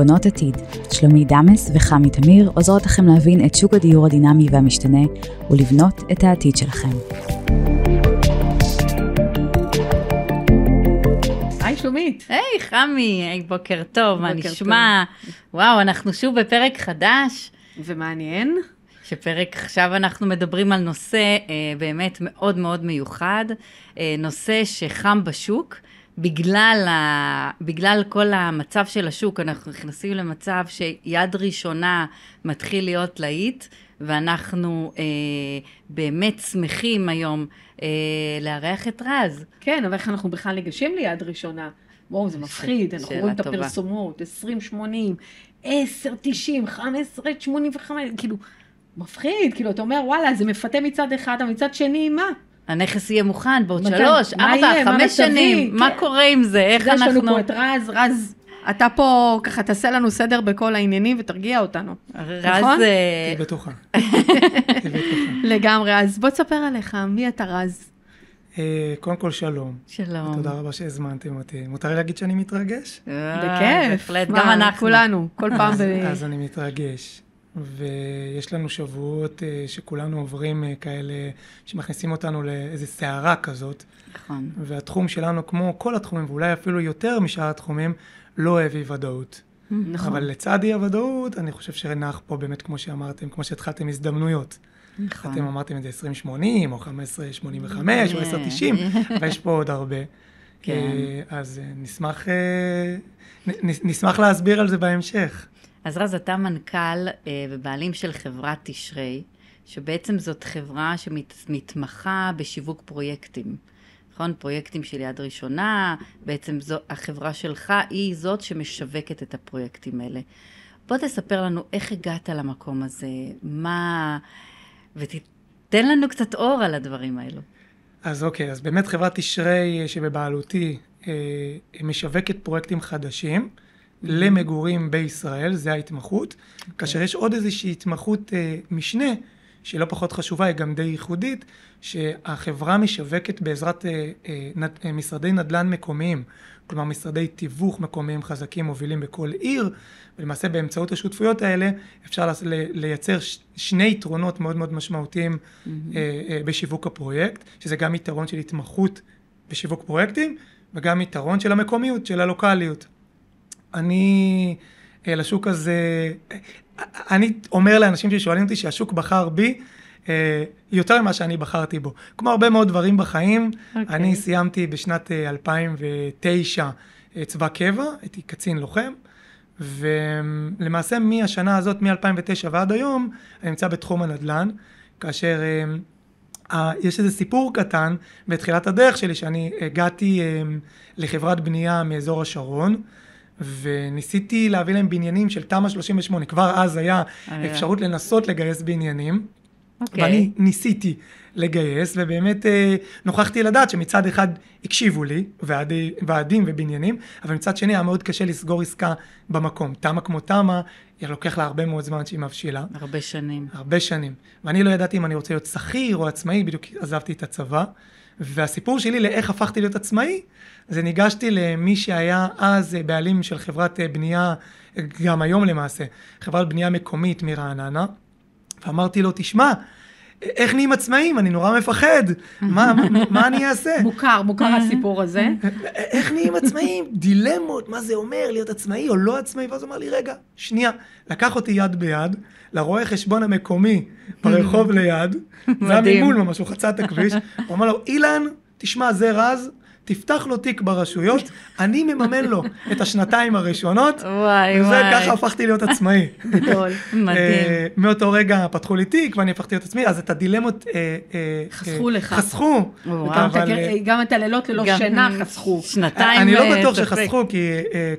בונות עתיד. שלומי דמס וחמי תמיר עוזרות לכם להבין את שוק הדיור הדינמי והמשתנה ולבנות את העתיד שלכם. היי שלומית. היי חמי, היי בוקר טוב, מה נשמע? וואו, אנחנו שוב בפרק חדש. ומעניין. שפרק עכשיו אנחנו מדברים על נושא אה, באמת מאוד מאוד מיוחד, אה, נושא שחם בשוק. בגלל, ה... בגלל כל המצב של השוק, אנחנו נכנסים למצב שיד ראשונה מתחיל להיות להיט, ואנחנו אה, באמת שמחים היום אה, לארח את רז. כן, אבל איך אנחנו בכלל ניגשים ליד ראשונה? וואו, זה מפחיד, אנחנו רואים את הפרסומות, 2080, 1090, 1585, כאילו, מפחיד, כאילו, אתה אומר, וואלה, זה מפתה מצד אחד, אבל מצד שני, מה? הנכס יהיה מוכן בעוד שלוש, ארבע, חמש שנים, מה קורה עם זה, איך אנחנו... יש לנו פה את רז, רז, אתה פה ככה תעשה לנו סדר בכל העניינים ותרגיע אותנו, רז... נכון? תהיי בטוחה. לגמרי, אז בוא תספר עליך, מי אתה רז? אה, קודם כל שלום. שלום. תודה רבה שהזמנתם אותי. מותר לי להגיד שאני מתרגש? אה, בכיף. בהחלט, גם אנחנו. כולנו, כל פעם ב... אז אני מתרגש. ויש לנו שבועות uh, שכולנו עוברים uh, כאלה, שמכניסים אותנו לאיזו סערה כזאת. נכון. והתחום שלנו, כמו כל התחומים, ואולי אפילו יותר משאר התחומים, לא אוהב אי ודאות. נכון. אבל לצד אי הוודאות, אני חושב שנח פה באמת, כמו שאמרתם, כמו שהתחלתם, הזדמנויות. נכון. אתם אמרתם את זה 2080, או 1585, או 1090, ויש פה עוד הרבה. כן. Uh, אז נשמח, נשמח להסביר על זה בהמשך. אז רז, אתה מנכ"ל אה, ובעלים של חברת תשרי, שבעצם זאת חברה שמתמחה בשיווק פרויקטים. נכון? פרויקטים של יד ראשונה, בעצם זו, החברה שלך היא זאת שמשווקת את הפרויקטים האלה. בוא תספר לנו איך הגעת למקום הזה, מה... ותתן לנו קצת אור על הדברים האלו. אז אוקיי, אז באמת חברת תשרי שבבעלותי אה, משווקת פרויקטים חדשים. למגורים בישראל, זה ההתמחות. Okay. אוקיי. כאשר יש עוד איזושהי התמחות אה, משנה, שהיא לא פחות חשובה, היא גם די ייחודית, שהחברה משווקת בעזרת אה, אה, נד, אה, משרדי נדל"ן מקומיים, כלומר משרדי תיווך מקומיים חזקים מובילים בכל עיר, ולמעשה באמצעות השותפויות האלה אפשר לייצר שני יתרונות מאוד מאוד משמעותיים mm-hmm. אה, אה, בשיווק הפרויקט, שזה גם יתרון של התמחות בשיווק פרויקטים, וגם יתרון של המקומיות, של הלוקאליות. אני אה, לשוק הזה, אני אומר לאנשים ששואלים אותי שהשוק בחר בי אה, יותר ממה שאני בחרתי בו. כמו הרבה מאוד דברים בחיים, okay. אוקיי. אני סיימתי בשנת 2009 אה, צבא קבע, הייתי קצין לוחם, ולמעשה מהשנה הזאת, מ-2009 ועד היום, אני נמצא בתחום הנדל"ן, כאשר יש איזה סיפור קטן בתחילת הדרך שלי, שאני הגעתי לחברת בנייה מאזור השרון, וניסיתי להביא להם בניינים של תמ"א 38, כבר אז היה אה. אפשרות לנסות לגייס בניינים, okay. אוקיי. ואני ניסיתי לגייס, ובאמת אה, נוכחתי לדעת שמצד אחד הקשיבו לי, ועדי, ועדים ובניינים, אבל מצד שני היה מאוד קשה לסגור עסקה במקום. תמ"א כמו תמ"א, לוקח לה הרבה מאוד זמן שהיא מבשילה. הרבה שנים. הרבה שנים. ואני לא ידעתי אם אני רוצה להיות שכיר או עצמאי, בדיוק עזבתי את הצבא. והסיפור שלי לאיך הפכתי להיות עצמאי, זה ניגשתי למי שהיה אז בעלים של חברת בנייה, גם היום למעשה, חברת בנייה מקומית מרעננה, ואמרתי לו, תשמע, איך נהיים עצמאים? אני נורא מפחד. מה, מה, מה אני אעשה? מוכר, מוכר הסיפור הזה. איך נהיים עצמאים? דילמות, מה זה אומר להיות עצמאי או לא עצמאי? ואז הוא אמר לי, רגע, שנייה. לקח אותי יד ביד, לרואה חשבון המקומי ברחוב ליד, זה היה ממול ממש, הוא חצה את הכביש, הוא אמר לו, אילן, תשמע, זה רז, תפתח לו תיק ברשויות, אני מממן לו את השנתיים הראשונות. וואי וזה וואי. ככה הפכתי להיות עצמאי. גדול, מדהים. Uh, מאותו רגע פתחו לי תיק ואני הפכתי להיות עצמאי, אז את הדילמות... Uh, uh, חסכו לך. חסכו. אבל... גם את הלילות ללא שינה חסכו. שנתיים אני לא בטוח שחסכו, כי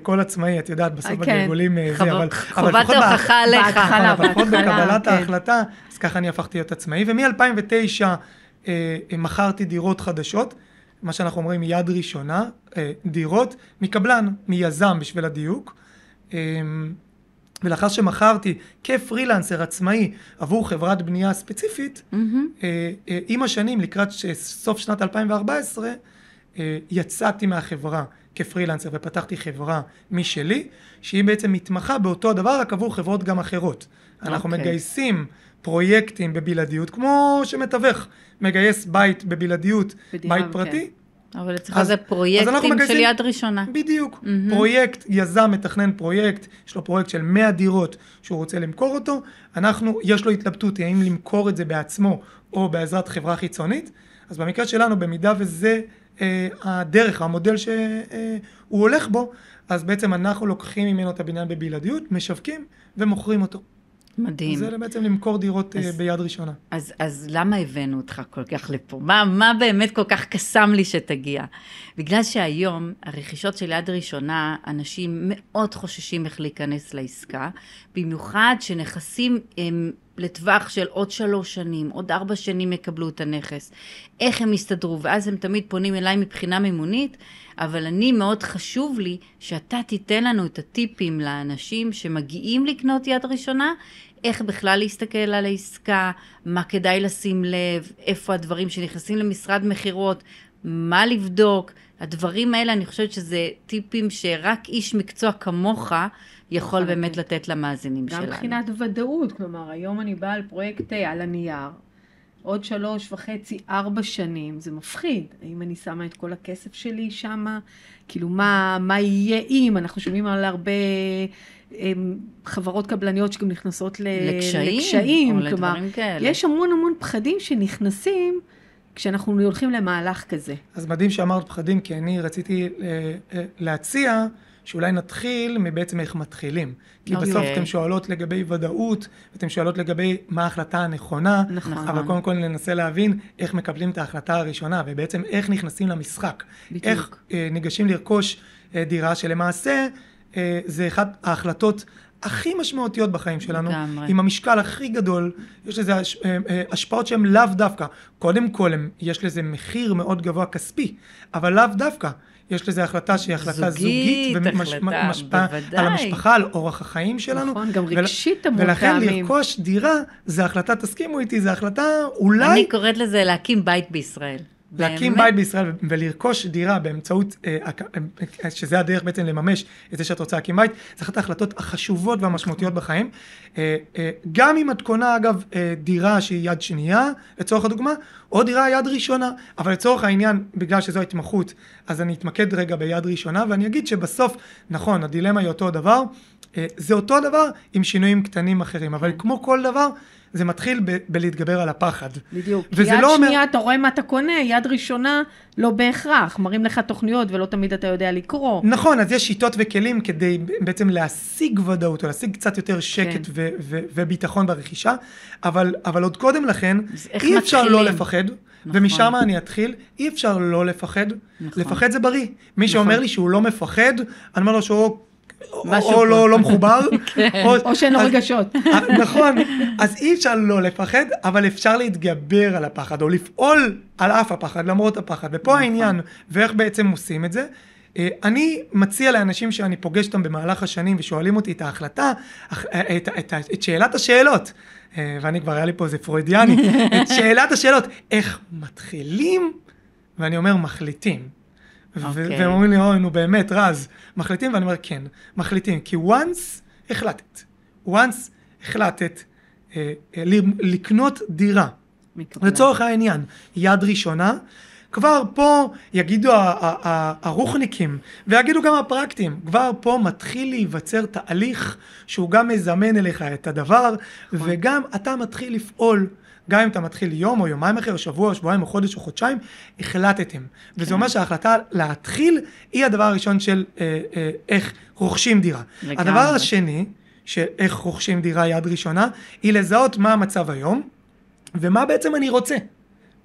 כל עצמאי, את יודעת, בסוף כן. הגלגולים חב... זה, אבל... חובת ההוכחה עליך. בהתחלה, אבל לפחות בקבלת כן. ההחלטה, אז ככה אני הפכתי להיות עצמאי, ומ-2009 מכרתי דירות חדשות. מה שאנחנו אומרים יד ראשונה, אה, דירות מקבלן, מיזם בשביל הדיוק. אה, ולאחר שמכרתי כפרילנסר עצמאי עבור חברת בנייה ספציפית, mm-hmm. עם השנים, לקראת סוף שנת 2014, אה, יצאתי מהחברה כפרילנסר ופתחתי חברה משלי, שהיא בעצם מתמחה באותו הדבר, רק עבור חברות גם אחרות. אנחנו אוקיי. מגייסים פרויקטים בבלעדיות, כמו שמתווך מגייס בית בבלעדיות, בדירה, בית כן. פרטי, אבל אצלך זה פרויקטים של מגייסים- יד ראשונה. בדיוק. מהמם. פרויקט, יזם מתכנן פרויקט, יש לו פרויקט של 100 דירות שהוא רוצה למכור אותו, אנחנו, יש לו התלבטות האם למכור את זה בעצמו או בעזרת חברה חיצונית, אז במקרה שלנו, במידה וזה אה, הדרך, המודל שהוא אה, הולך בו, אז בעצם אנחנו לוקחים ממנו את הבניין בבלעדיות, משווקים ומוכרים אותו. מדהים. זה בעצם למכור דירות אה, אז- ביד ראשונה. אז, אז למה הבאנו אותך כל כך לפה? מה, מה באמת כל כך קסם לי שתגיע? בגלל שהיום, הרכישות של יד ראשונה, אנשים מאוד חוששים איך להיכנס לעסקה, במיוחד שנכסים הם לטווח של עוד שלוש שנים, עוד ארבע שנים יקבלו את הנכס. איך הם יסתדרו? ואז הם תמיד פונים אליי מבחינה מימונית, אבל אני, מאוד חשוב לי שאתה תיתן לנו את הטיפים לאנשים שמגיעים לקנות יד ראשונה, איך בכלל להסתכל על העסקה, מה כדאי לשים לב, איפה הדברים שנכנסים למשרד מכירות, מה לבדוק. הדברים האלה, אני חושבת שזה טיפים שרק איש מקצוע כמוך יכול נכון, באמת. לתת למאזינים גם שלנו. מבחינת ודאות, כלומר, היום אני באה על פרויקט אה, על הנייר, עוד שלוש וחצי, ארבע שנים, זה מפחיד. האם אני שמה את כל הכסף שלי שמה? כאילו, מה, מה יהיה אם? אנחנו שומעים על הרבה חברות קבלניות שגם נכנסות ל... לקשיים, לקשיים. או כלומר, לדברים כאלה. יש המון המון פחדים שנכנסים כשאנחנו הולכים למהלך כזה. אז מדהים שאמרת פחדים, כי אני רציתי אה, אה, להציע שאולי נתחיל מבעצם איך מתחילים. כי אוקיי. בסוף אתן שואלות לגבי ודאות, ואתן שואלות לגבי מה ההחלטה הנכונה, נכון. אבל קודם כל ננסה להבין איך מקבלים את ההחלטה הראשונה, ובעצם איך נכנסים למשחק. בדיוק. איך אה, ניגשים לרכוש אה, דירה, שלמעשה אה, זה אחת ההחלטות הכי משמעותיות בחיים שלנו, לגמרי. עם המשקל הכי גדול, יש לזה הש, אה, אה, השפעות שהן לאו דווקא, קודם כל יש לזה מחיר מאוד גבוה כספי, אבל לאו דווקא. יש לזה החלטה שהיא החלטה זוגית, זוגית, ומשפיעה בוודאי. על המשפחה, על אורח החיים שלנו. נכון, גם רגשית המון ולכן פעמים. לרכוש דירה, זה החלטה, תסכימו איתי, זה החלטה אולי... אני קוראת לזה להקים בית בישראל. להקים. בית בישראל ולרכוש דירה באמצעות, אה, הק- אה, שזה הדרך בעצם לממש את זה שאת רוצה להקים בית, זו אחת ההחלטות החשובות והמשמעותיות בחיים. אה, אה, גם אם את קונה אגב אה, דירה שהיא יד שנייה, לצורך הדוגמה, או דירה יד ראשונה, אבל לצורך העניין, בגלל שזו ההתמחות, אז אני אתמקד רגע ביד ראשונה, ואני אגיד שבסוף, נכון, הדילמה היא אותו דבר, אה, זה אותו דבר עם שינויים קטנים אחרים, אבל כמו כל דבר, זה מתחיל ב- בלהתגבר על הפחד. בדיוק. כי יד לא אומר- שנייה אתה רואה מה אתה קונה, יד ראשונה לא בהכרח. מראים לך תוכניות ולא תמיד אתה יודע לקרוא. נכון, אז יש שיטות וכלים כדי בעצם להשיג ודאות, או להשיג קצת יותר שקט כן. ו- ו- וביטחון ברכישה, אבל, אבל עוד קודם לכן, אי אפשר לא מתחילים? לפחד, נכון. ומשם אני אתחיל, אי אפשר לא לפחד, נכון. לפחד זה בריא. מי שאומר נכון. לי שהוא לא מפחד, אני אומר לו שהוא או. לא, לא מחובר, או שאין לו רגשות. אה, נכון, אז אי אפשר לא לפחד, אבל אפשר להתגבר על הפחד, או לפעול על אף הפחד, למרות הפחד. ופה נכון. העניין, ואיך בעצם עושים את זה. אה, אני מציע לאנשים שאני פוגש אותם במהלך השנים ושואלים אותי את ההחלטה, אה, את, את, את, את שאלת השאלות, ואני כבר היה לי פה איזה פרוידיאני, את שאלת השאלות, איך מתחילים, ואני אומר מחליטים. ו- אוקיי. והם אומרים לי, אוי, נו באמת, רז, מחליטים? ואני אומר, כן, מחליטים. כי once החלטת, once החלטת אה, אה, לקנות דירה, מקבלה. לצורך העניין, יד ראשונה, כבר פה יגידו הרוחניקים, ויגידו גם הפרקטים, כבר פה מתחיל להיווצר תהליך שהוא גם מזמן אליך את הדבר, וגם אתה מתחיל לפעול. גם אם אתה מתחיל יום או יומיים אחר, או שבוע או שבועיים או חודש או חודשיים, החלטתם. וזה אומר שההחלטה להתחיל היא הדבר הראשון של אה, אה, איך רוכשים דירה. לגמרי. הדבר השני, של איך רוכשים דירה יד ראשונה, היא לזהות מה המצב היום, ומה בעצם אני רוצה.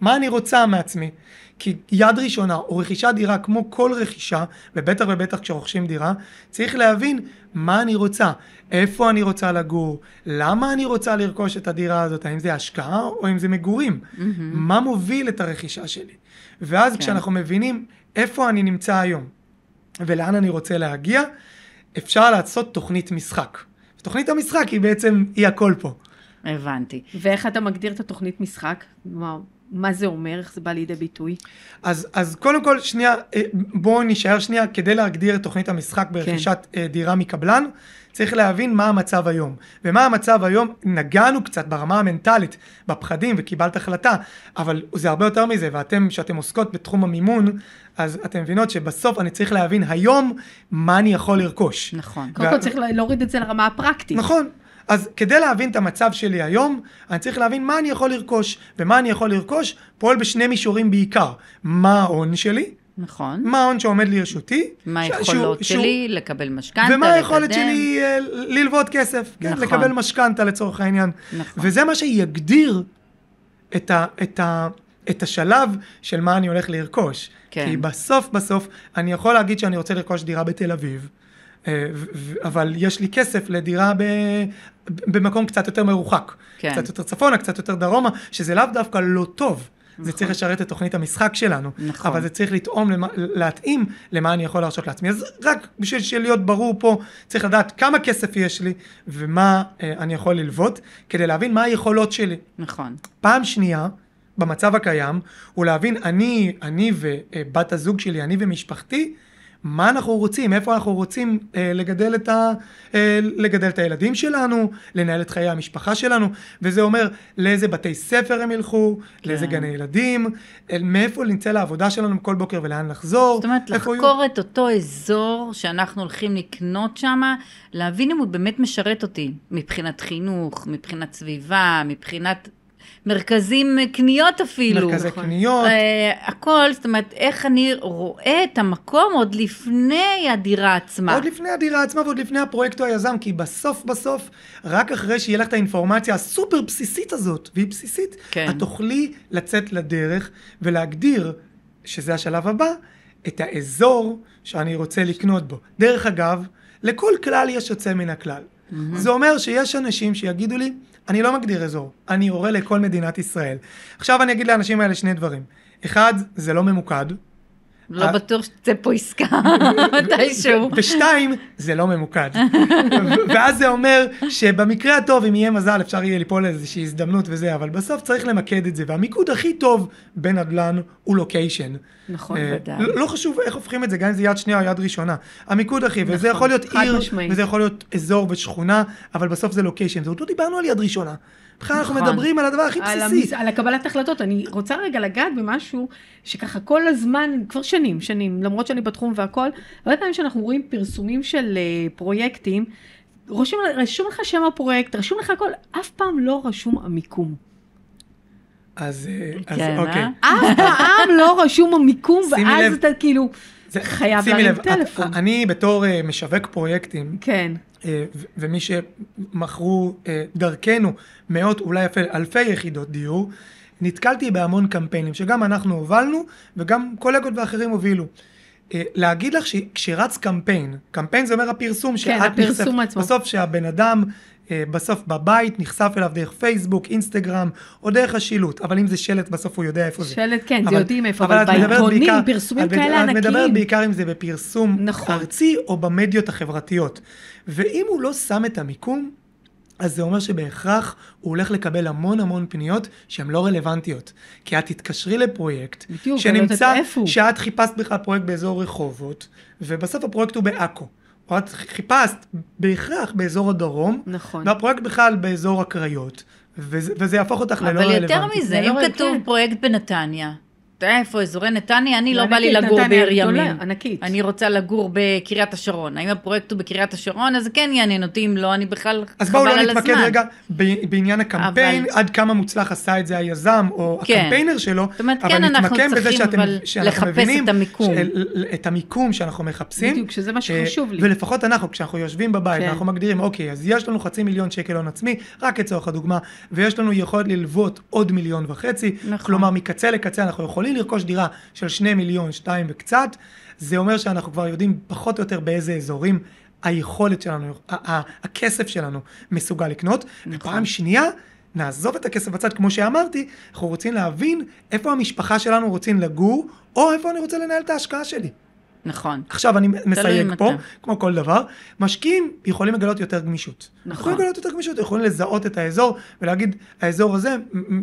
מה אני רוצה מעצמי. כי יד ראשונה או רכישת דירה כמו כל רכישה, ובטח ובטח כשרוכשים דירה, צריך להבין מה אני רוצה, איפה אני רוצה לגור, למה אני רוצה לרכוש את הדירה הזאת, האם זה השקעה או אם זה מגורים, מה מוביל את הרכישה שלי. ואז כן. כשאנחנו מבינים איפה אני נמצא היום ולאן אני רוצה להגיע, אפשר לעשות תוכנית משחק. תוכנית המשחק היא בעצם, היא הכל פה. הבנתי. ואיך אתה מגדיר את התוכנית משחק? כלומר, מה זה אומר, איך זה בא לידי ביטוי? אז, אז קודם כל, שנייה, אה, בואו נישאר שנייה, כדי להגדיר את תוכנית המשחק ברכישת כן. דירה מקבלן, צריך להבין מה המצב היום. ומה המצב היום, נגענו קצת ברמה המנטלית, בפחדים, וקיבלת החלטה, אבל זה הרבה יותר מזה, ואתם, שאתם עוסקות בתחום המימון, אז אתם מבינות שבסוף אני צריך להבין היום מה אני יכול לרכוש. נכון. קודם כל צריך להוריד את זה לרמה הפרקטית. נכון. אז כדי להבין את המצב שלי היום, אני צריך להבין מה אני יכול לרכוש. ומה אני יכול לרכוש פועל בשני מישורים בעיקר. מה ההון שלי, נכון. מה ההון שעומד לרשותי. מה היכולות שלי שהוא, לקבל משכנתה, ומה היכולת שלי uh, ללוות כסף, כן, נכון. לקבל משכנתה לצורך העניין. נכון. וזה מה שיגדיר את, ה, את, ה, את השלב של מה אני הולך לרכוש. כן. כי בסוף בסוף אני יכול להגיד שאני רוצה לרכוש דירה בתל אביב. אה, אבל יש לי כסף לדירה ב, במקום קצת יותר מרוחק. כן. קצת יותר צפונה, קצת יותר דרומה, שזה לאו דווקא לא טוב. נכון. זה צריך לשרת את תוכנית המשחק שלנו, נכון. אבל זה צריך לטעום, למה, להתאים למה אני יכול להרשות לעצמי. אז רק בשביל להיות ברור פה, צריך לדעת כמה כסף יש לי ומה אה, אני יכול ללוות, כדי להבין מה היכולות שלי. נכון. פעם שנייה, במצב הקיים, הוא להבין אני, אני ובת הזוג שלי, אני ומשפחתי, מה אנחנו רוצים, איפה אנחנו רוצים אה, לגדל, את ה, אה, לגדל את הילדים שלנו, לנהל את חיי המשפחה שלנו, וזה אומר לאיזה בתי ספר הם ילכו, כן. לאיזה גני ילדים, אל, מאיפה נמצא לעבודה שלנו כל בוקר ולאן לחזור. זאת אומרת, לחקור יהיו... את אותו אזור שאנחנו הולכים לקנות שם, להבין אם הוא באמת משרת אותי, מבחינת חינוך, מבחינת סביבה, מבחינת מרכזים אה, קניות אפילו. מרכזי נכון. קניות. Uh, הכל, זאת אומרת, איך אני רואה את המקום עוד לפני הדירה עצמה. עוד לפני הדירה עצמה ועוד לפני הפרויקט או היזם, כי בסוף בסוף, רק אחרי שיהיה לך את האינפורמציה הסופר בסיסית הזאת, והיא בסיסית, כן. את תוכלי לצאת לדרך ולהגדיר, שזה השלב הבא, את האזור שאני רוצה לקנות בו. דרך אגב, לכל כלל יש יוצא מן הכלל. Mm-hmm. זה אומר שיש אנשים שיגידו לי, אני לא מגדיר אזור, אני הורה לכל מדינת ישראל. עכשיו אני אגיד לאנשים האלה שני דברים. אחד, זה לא ממוקד. לא בטוח שתצא פה עסקה מתישהו. ושתיים, זה לא ממוקד. ואז זה אומר שבמקרה הטוב, אם יהיה מזל, אפשר יהיה ליפול לאיזושהי הזדמנות וזה, אבל בסוף צריך למקד את זה, והמיקוד הכי טוב בנדל"ן הוא לוקיישן. נכון, אה, ודאי. לא, לא חשוב איך הופכים את זה, גם אם זה יד שנייה או יד ראשונה. המיקוד הכי, וזה נכון, יכול להיות עיר, וזה יכול להיות אזור ושכונה, אבל בסוף זה לוקיישן. ועוד לא דיברנו על יד ראשונה. בכלל אנחנו נכון. מדברים על הדבר הכי בסיסי. על, המס... על הקבלת החלטות. אני רוצה רגע לגעת במשהו שככה כל הזמן, כבר שנים, שנים, למרות שאני בתחום והכל, הרבה פעמים שאנחנו רואים פרסומים של uh, פרויקטים, רשום, רשום לך שם הפרויקט, רשום לך הכל, אף פעם לא רשום המיקום. אז, אה, אז כן, אוקיי. אה? אף פעם לא רשום המיקום, ואז אתה כאילו חייב להרים טלפון. אני בתור uh, משווק פרויקטים, כן. אה, ומי שמכרו אה, דרכנו מאות, אולי אפילו אלפי יחידות דיור, נתקלתי בהמון קמפיינים שגם אנחנו הובלנו וגם קולגות ואחרים הובילו. אה, להגיד לך שכשרץ קמפיין, קמפיין זה אומר הפרסום כן, שאת הפרסום נחשף, עצמו. בסוף שהבן אדם בסוף בבית נחשף אליו דרך פייסבוק, אינסטגרם או דרך השילוט, אבל אם זה שלט בסוף הוא יודע איפה זה. שלט כן, אבל, זה יודעים איפה, אבל, אבל בעיתונים, פרסומים כאלה ענקיים. את מדברת בעיקר אם זה בפרסום נכון. ארצי או במדיות החברתיות. ואם הוא לא שם את המיקום, אז זה אומר שבהכרח הוא הולך לקבל המון המון פניות שהן לא רלוונטיות. כי את תתקשרי לפרויקט, בדיוק, שנמצא, שאת חיפשת בכלל פרויקט באזור רחובות, ובסוף הפרויקט הוא בעכו. או את חיפשת בהכרח באזור הדרום, נכון. והפרויקט בכלל באזור הקריות, וזה, וזה יהפוך אותך ללא רלוונטי. אבל יותר מזה, אם לא כתוב כן. פרויקט בנתניה, אתה יודע איפה, אזורי נתניה, אני לא בא לי לגור בעיר ימים. ענקית. אני רוצה לגור בקריית השרון. האם הפרויקט הוא בקריית השרון, אז זה כן יעניין אותי, אם לא, אני בכלל חבל על הזמן. אז בואו לא נתמקד רגע בעניין הקמפיין, אבל... עד כמה מוצלח עשה את זה היזם, או כן. הקמפיינר שלו, זאת אומרת, כן, אנחנו צריכים שאתם, אבל לחפש את המיקום. את המיקום שאנחנו מחפשים. בדיוק, שזה מה שחשוב לי. ולפחות אנחנו, כשאנחנו יושבים בבית, כן. אנחנו מגדירים, אוקיי, אז יש לנו חצי מיליון שקל הון עצמי, רק לצורך הדוגמה, ויש לנו יכולת ללוות עוד מיליון וחצי, נכון. כלומר, מקצה לקצה אנחנו יכולים לרכוש דירה של שני מיליון, שתיים וקצת, זה אומר שאנחנו כבר יודעים פחות או יותר באיזה אזורים היכולת שלנו, הכסף שלנו מסוגל לקנות. נכון. ופעם שנייה, נעזוב את הכסף בצד, כמו שאמרתי, אנחנו רוצים להבין איפה המשפחה שלנו רוצים לגור, או איפה אני רוצה לנהל את ההשקעה שלי. נכון. עכשיו אני מסייג פה, אתה. כמו כל דבר, משקיעים יכולים לגלות יותר גמישות. נכון. יכולים לגלות יותר גמישות, יכולים לזהות את האזור ולהגיד, האזור הזה,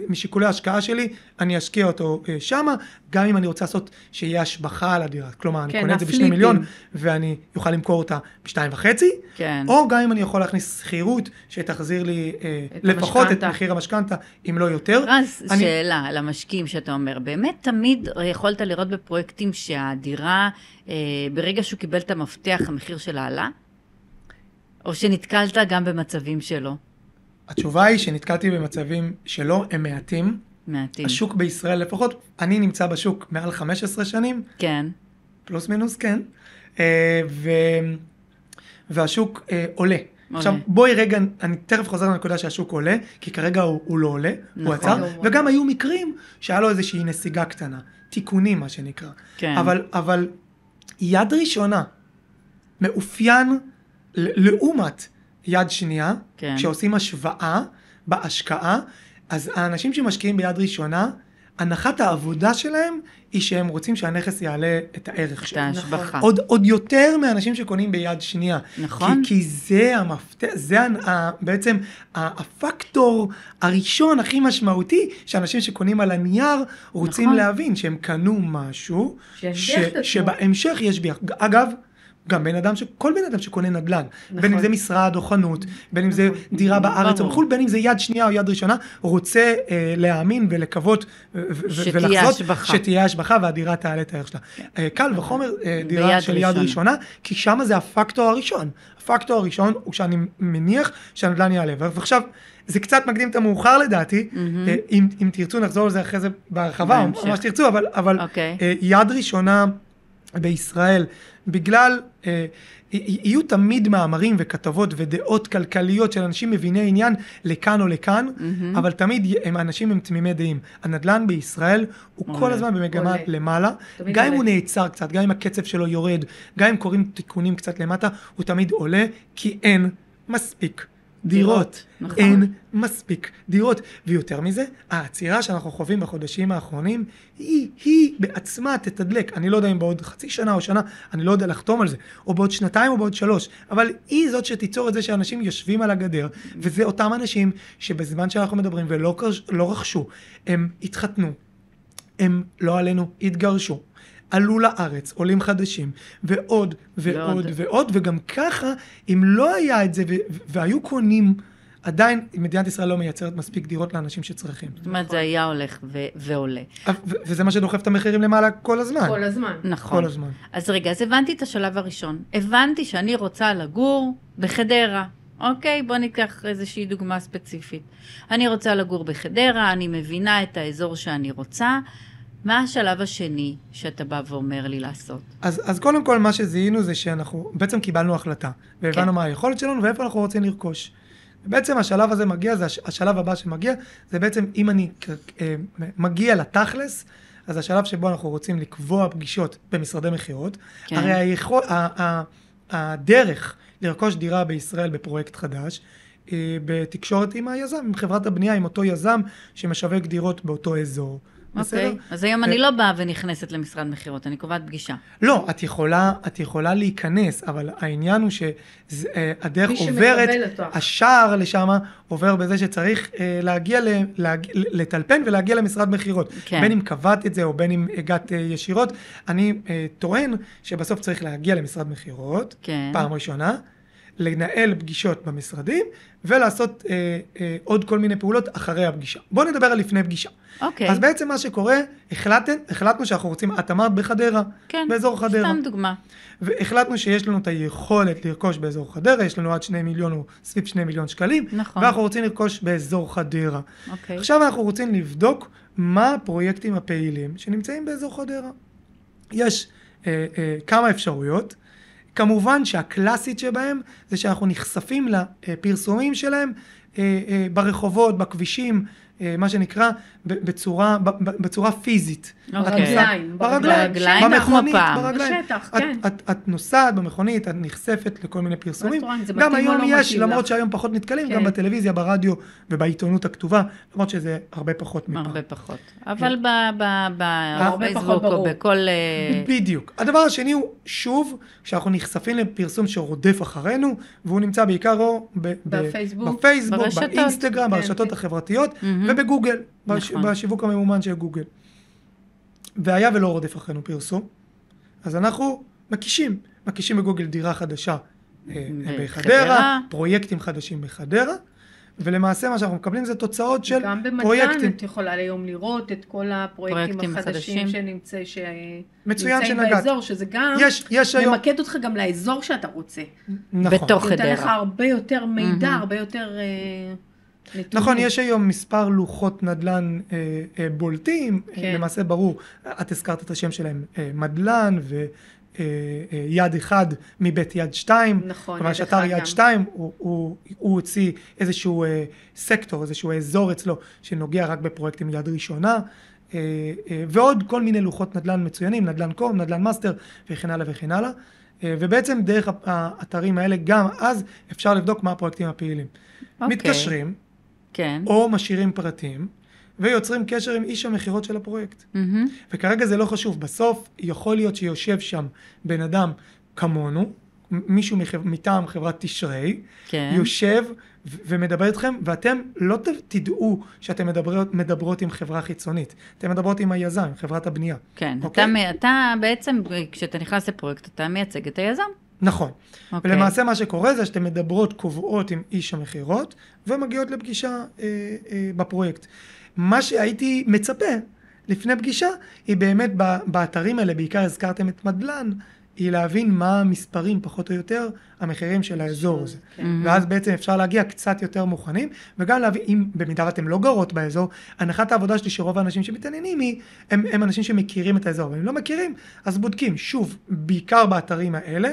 משיקולי ההשקעה שלי, אני אשקיע אותו אה, שמה, גם אם אני רוצה לעשות שיהיה השבחה על הדירה. כלומר, אני כן, קונה את זה בשני. מיליון, ואני אוכל למכור אותה בשתיים וחצי, כן. או גם אם אני יכול להכניס שכירות שתחזיר לי אה, את לפחות את המשכנתה. מחיר המשכנתה, אם לא יותר. רז, אני- שאלה למשקיעים שאתה אומר, באמת תמיד יכולת לראות בפרויקטים שהדירה, אה, ברגע שהוא קיבל את המפתח, המחיר שלה עלה? או שנתקלת גם במצבים שלא? התשובה היא שנתקלתי במצבים שלא, הם מעטים. מעטים. השוק בישראל לפחות, אני נמצא בשוק מעל 15 שנים, כן. פלוס מינוס, כן. אה, ו... והשוק אה, עולה. עכשיו בואי רגע, אני תכף חוזר לנקודה שהשוק עולה, כי כרגע הוא, הוא לא עולה, הוא נכון. עצר, הוא- וגם היו מקרים שהיה לו איזושהי נסיגה קטנה, תיקונים מה שנקרא. כן. אבל, אבל יד ראשונה מאופיין לעומת יד שנייה, כן. כשעושים השוואה בהשקעה, אז האנשים שמשקיעים ביד ראשונה, הנחת העבודה שלהם היא שהם רוצים שהנכס יעלה את הערך את שלו. ההשבחה. עוד, עוד יותר מאנשים שקונים ביד שנייה. נכון. כי, כי זה המפתח, זה ה, בעצם הפקטור הראשון הכי משמעותי, שאנשים שקונים על הנייר רוצים נכון. להבין שהם קנו משהו, את עצמו. שבהמשך ישביח. אגב, גם בן אדם, ש... כל בן אדם שקונה נדל"ן, נכון. בין אם זה משרד או חנות, בין אם זה נכון. דירה בארץ או. בחו"ל, בין אם זה יד שנייה או יד ראשונה, רוצה אה, להאמין ולקוות ו- שתהיה ולחזות השבחה. שתהיה השבחה והדירה תעלה את הערך שלה. אה, קל וחומר אה, דירה של יד ראשונה. כי שם זה הפקטור הראשון. הפקטור הראשון הוא שאני מניח שהנדל"ן יעלה. ועכשיו, זה קצת מקדים את המאוחר לדעתי, אה, אם, אם תרצו נחזור לזה אחרי זה בהרחבה. מה שתרצו, אבל, אבל אוקיי. אה, יד ראשונה בישראל, בגלל, אה, יהיו תמיד מאמרים וכתבות ודעות כלכליות של אנשים מביני עניין לכאן או לכאן, אבל תמיד הם, האנשים הם תמימי דעים. הנדל"ן בישראל הוא כל עולה. הזמן במגמה עולה. למעלה, גם אם עולה. הוא נעצר קצת, גם אם הקצב שלו יורד, גם אם קורים תיקונים קצת למטה, הוא תמיד עולה, כי אין מספיק. דירות, נכון. אין מספיק דירות, ויותר מזה, העצירה שאנחנו חווים בחודשים האחרונים, היא, היא בעצמה תתדלק, אני לא יודע אם בעוד חצי שנה או שנה, אני לא יודע לחתום על זה, או בעוד שנתיים או בעוד שלוש, אבל היא זאת שתיצור את זה שאנשים יושבים על הגדר, וזה אותם אנשים שבזמן שאנחנו מדברים ולא לא רכשו, הם התחתנו, הם לא עלינו, התגרשו. עלו לארץ, עולים חדשים, ועוד ועוד ועוד. ועוד, וגם ככה, אם לא היה את זה, והיו קונים, עדיין מדינת ישראל לא מייצרת מספיק דירות לאנשים שצריכים. זאת אומרת, זה היה הולך ו- ועולה. וזה מה שדוחף את המחירים למעלה כל הזמן. כל הזמן. נכון. כל הזמן. אז רגע, אז הבנתי את השלב הראשון. הבנתי שאני רוצה לגור בחדרה. אוקיי, בוא ניקח איזושהי דוגמה ספציפית. אני רוצה לגור בחדרה, אני מבינה את האזור שאני רוצה. מה השלב השני שאתה בא ואומר לי לעשות? אז, אז קודם כל מה שזיהינו זה שאנחנו בעצם קיבלנו החלטה, והבנו כן. מה היכולת שלנו ואיפה אנחנו רוצים לרכוש. בעצם השלב הזה מגיע, זה הש, השלב הבא שמגיע, זה בעצם אם אני אה, מגיע לתכלס, אז השלב שבו אנחנו רוצים לקבוע פגישות במשרדי מכירות. כן. הרי היכול, ה, ה, הדרך לרכוש דירה בישראל בפרויקט חדש, אה, בתקשורת עם היזם, עם חברת הבנייה, עם אותו יזם שמשווק דירות באותו אזור. בסדר? אוקיי? אז היום אני לא באה ונכנסת למשרד מכירות, אני קובעת פגישה. לא, את יכולה, את יכולה להיכנס, אבל העניין הוא שהדרך עוברת. השער לשם עובר בזה שצריך אה, להגיע, ל, להג, לטלפן ולהגיע למשרד מכירות. כן. בין אם קבעת את זה או בין אם הגעת אה, ישירות. אני אה, טוען שבסוף צריך להגיע למשרד מכירות, כן. פעם ראשונה, לנהל פגישות במשרדים ולעשות אה, אה, עוד כל מיני פעולות אחרי הפגישה. בואו נדבר על לפני פגישה. אוקיי. אז בעצם מה שקורה, החלטן, החלטנו שאנחנו רוצים, את אמרת בחדרה, כן, באזור חדרה. סתם דוגמה. והחלטנו שיש לנו את היכולת לרכוש באזור חדרה, יש לנו עד שני מיליון או סביב שני מיליון שקלים, נכון. ואנחנו רוצים לרכוש באזור חדרה. אוקיי. עכשיו אנחנו רוצים לבדוק מה הפרויקטים הפעילים שנמצאים באזור חדרה. יש אה, אה, כמה אפשרויות. כמובן שהקלאסית שבהם זה שאנחנו נחשפים לפרסומים שלהם אה, אה, ברחובות, בכבישים, מה שנקרא, בצורה, בצורה פיזית. ברגליים. ברגליים, במכונית, ברגליים. בשטח, כן. את, את, את נוסעת במכונית, את נחשפת לכל מיני פרסומים. גם היום לא יש, למרות שהיום פחות נתקלים, כן. גם בטלוויזיה, ברדיו ובעיתונות הכתובה, למרות שזה הרבה פחות מפעם. הרבה פחות. אבל בפייסבוק או בכל... אה, בדיוק. הדבר השני הוא, שוב, כשאנחנו נחשפים לפרסום שרודף אחרינו, והוא נמצא בעיקר או בפייסבוק, באינסטגרם, כן, ברשתות כן. החברתיות ובגוגל. נכון. בשיווק הממומן של גוגל. והיה ולא רודף אחרינו פרסום, אז אנחנו מקישים, מקישים בגוגל דירה חדשה אה, בחדרה, פרויקטים חדשים בחדרה, ולמעשה מה שאנחנו מקבלים זה תוצאות של גם פרויקטים. גם במדען את יכולה היום לראות את כל הפרויקטים החדשים שנמצאים מצוין באזור, שזה גם יש, יש ממקד היום... אותך גם לאזור שאתה רוצה. נכון. בתוך חדרה. נותן לך הרבה יותר מידע, mm-hmm. הרבה יותר... אה, נתונים. נכון, יש היום מספר לוחות נדל"ן אה, אה, בולטים, כן. למעשה ברור, את הזכרת את השם שלהם, אה, מדל"ן ו... אה, אה, יד אחד מבית יד שתיים. נכון, כלומר שאתר יד שתיים, הוא, הוא, הוא הוציא איזשהו אה, סקטור, איזשהו אזור אצלו, שנוגע רק בפרויקטים יד ראשונה. אה, אה, ועוד כל מיני לוחות נדל"ן מצוינים, נדל"ן קום, נדל"ן מאסטר וכן הלאה וכן הלאה. אה, ובעצם דרך האתרים האלה גם אז אפשר לבדוק מה הפרויקטים הפעילים. אוקיי. אוקיי. מתקשרים, כן. או משאירים פרטים, ויוצרים קשר עם איש המכירות של הפרויקט. מממ-המ. וכרגע זה לא חשוב, בסוף יכול להיות שיושב שם בן אדם כמונו, מישהו מטעם חברת תשרי, כן. יושב ו- ומדבר איתכם, ואתם לא ת- תדעו שאתם מדברות, מדברות עם חברה חיצונית, אתם מדברות עם היזם, עם חברת הבנייה. כן, אוקיי? אתה, אתה בעצם, כשאתה נכנס לפרויקט, אתה מייצג את היזם. נכון. Okay. אוקיי. ולמעשה מה שקורה זה שאתן מדברות קובעות עם איש המכירות ומגיעות לפגישה אה, אה, בפרויקט. מה שהייתי מצפה לפני פגישה היא באמת באתרים האלה, בעיקר הזכרתם את מדלן, היא להבין מה המספרים פחות או יותר המחירים של האזור הזה. כן. ואז בעצם אפשר להגיע קצת יותר מוכנים, וגם להבין, אם במידה ואתם לא גרות באזור, הנחת העבודה שלי שרוב האנשים שמתעניינים היא, הם, הם אנשים שמכירים את האזור, ואם לא מכירים, אז בודקים, שוב, בעיקר באתרים האלה,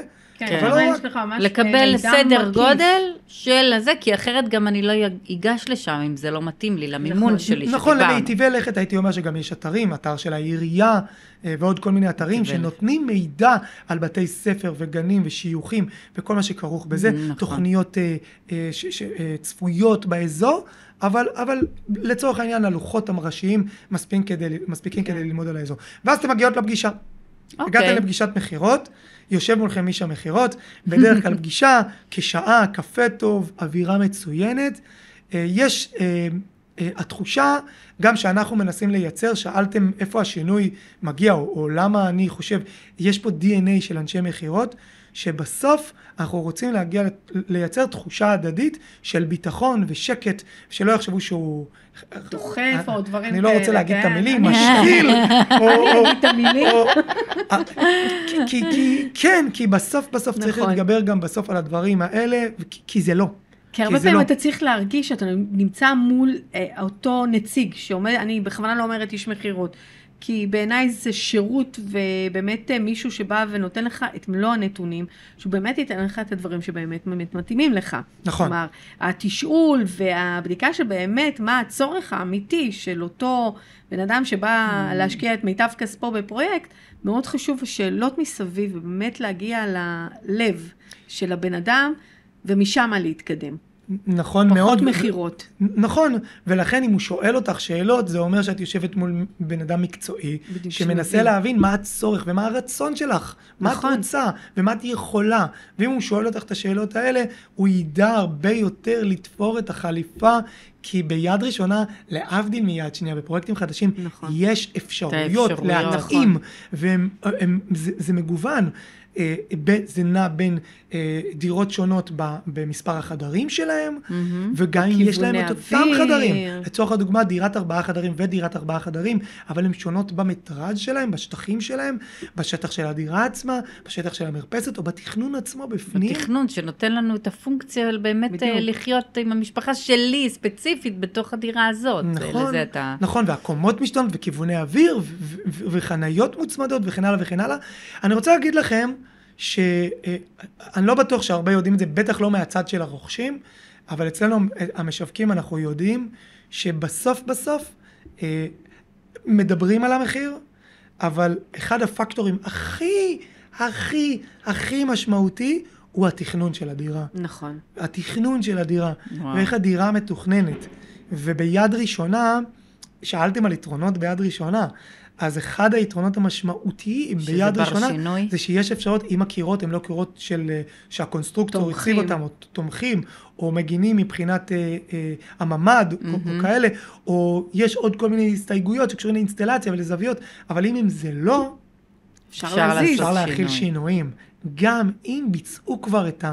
כן, אבל לא יש לך ממש לקבל סדר מקיף. גודל של הזה, כי אחרת גם אני לא אגש לשם אם זה לא מתאים לי, למימון נכון, שלי נכון, למיטיבי לכת הייתי אומר שגם יש אתרים, אתר של העירייה אה, ועוד כל מיני אתרים שנותנים מידע על בתי ספר וגנים ושיוכים וכל מה שכרוך בזה, נכון. תוכניות אה, אה, ש, ש, אה, צפויות באזור. אבל, אבל לצורך העניין הלוחות המראשיים מספיקים כדי, מספיקים כדי ללמוד על האזור. ואז אתם מגיעות לפגישה. Okay. אוקיי. הגעתם לפגישת מכירות, יושב מולכם איש המכירות, בדרך כלל פגישה, כשעה, קפה טוב, אווירה מצוינת. אה, יש, אה, אה, התחושה, גם שאנחנו מנסים לייצר, שאלתם איפה השינוי מגיע, או, או למה אני חושב, יש פה DNA של אנשי מכירות, שבסוף אנחנו רוצים להגיע, לייצר תחושה הדדית של ביטחון ושקט, שלא יחשבו שהוא... דוחף או דברים כאלה. אני לא רוצה להגיד את כן. המילים, משחיל, או... את המילים. כן, כי בסוף בסוף צריך נכון. להתגבר גם בסוף על הדברים האלה, כי זה לא. כי הרבה פעמים לא. אתה צריך להרגיש שאתה נמצא מול אה, אותו נציג שעומד, אני בכוונה לא אומרת איש מכירות, כי בעיניי זה שירות ובאמת מישהו שבא ונותן לך את מלוא הנתונים, שהוא באמת ייתן לך את הדברים שבאמת באמת מתאימים לך. נכון. כלומר, התשאול והבדיקה של באמת מה הצורך האמיתי של אותו בן אדם שבא mm. להשקיע את מיטב כספו בפרויקט, מאוד חשוב השאלות מסביב ובאמת להגיע ללב של הבן אדם ומשם להתקדם. נכון פחות מאוד. פחות מכירות. נכון, ולכן אם הוא שואל אותך שאלות, זה אומר שאת יושבת מול בן אדם מקצועי, שמנסה שמבין. להבין מה הצורך ומה הרצון שלך, מה נכון. את רוצה ומה את יכולה. ואם הוא שואל אותך את השאלות האלה, הוא ידע הרבה יותר לתפור את החליפה, כי ביד ראשונה, להבדיל מיד שנייה, בפרויקטים חדשים, נכון. יש אפשרויות להתאים, נכון. וזה מגוון. אה, זה נע בין אה, דירות שונות במספר החדרים שלהם, mm-hmm. וגם אם יש להם את אותם חדרים, לצורך הדוגמה דירת ארבעה חדרים ודירת ארבעה חדרים, אבל הן שונות במטראז' שלהם, בשטחים שלהם, בשטח של הדירה עצמה, בשטח של המרפסת או בתכנון עצמו בפנים. בתכנון שנותן לנו את הפונקציה באמת בדיוק. לחיות עם המשפחה שלי ספציפית בתוך הדירה הזאת. נכון, אתה... נכון, והקומות משתנות וכיווני אוויר וחניות מוצמדות וכן הלאה וכן הלאה. אני רוצה להגיד לכם, שאני לא בטוח שהרבה יודעים את זה, בטח לא מהצד של הרוכשים, אבל אצלנו המשווקים אנחנו יודעים שבסוף בסוף אה, מדברים על המחיר, אבל אחד הפקטורים הכי הכי הכי משמעותי הוא התכנון של הדירה. נכון. התכנון של הדירה, וואו. ואיך הדירה מתוכננת. וביד ראשונה, שאלתם על יתרונות ביד ראשונה, אז אחד היתרונות המשמעותיים ביד ראשונה, שינוי. זה שיש אפשרות, אם הקירות הם לא קירות של, אה, שהקונסטרוקטור הציב אותם, או תומכים, או מגינים מבחינת אה, אה, הממ"ד, מממ-המ. או, או כאלה, או יש עוד כל מיני הסתייגויות שקשורים לאינסטלציה ולזוויות, אבל אם זה לא, אפשר, אפשר, אפשר להכיל שינוי. שינויים. גם אם ביצעו כבר את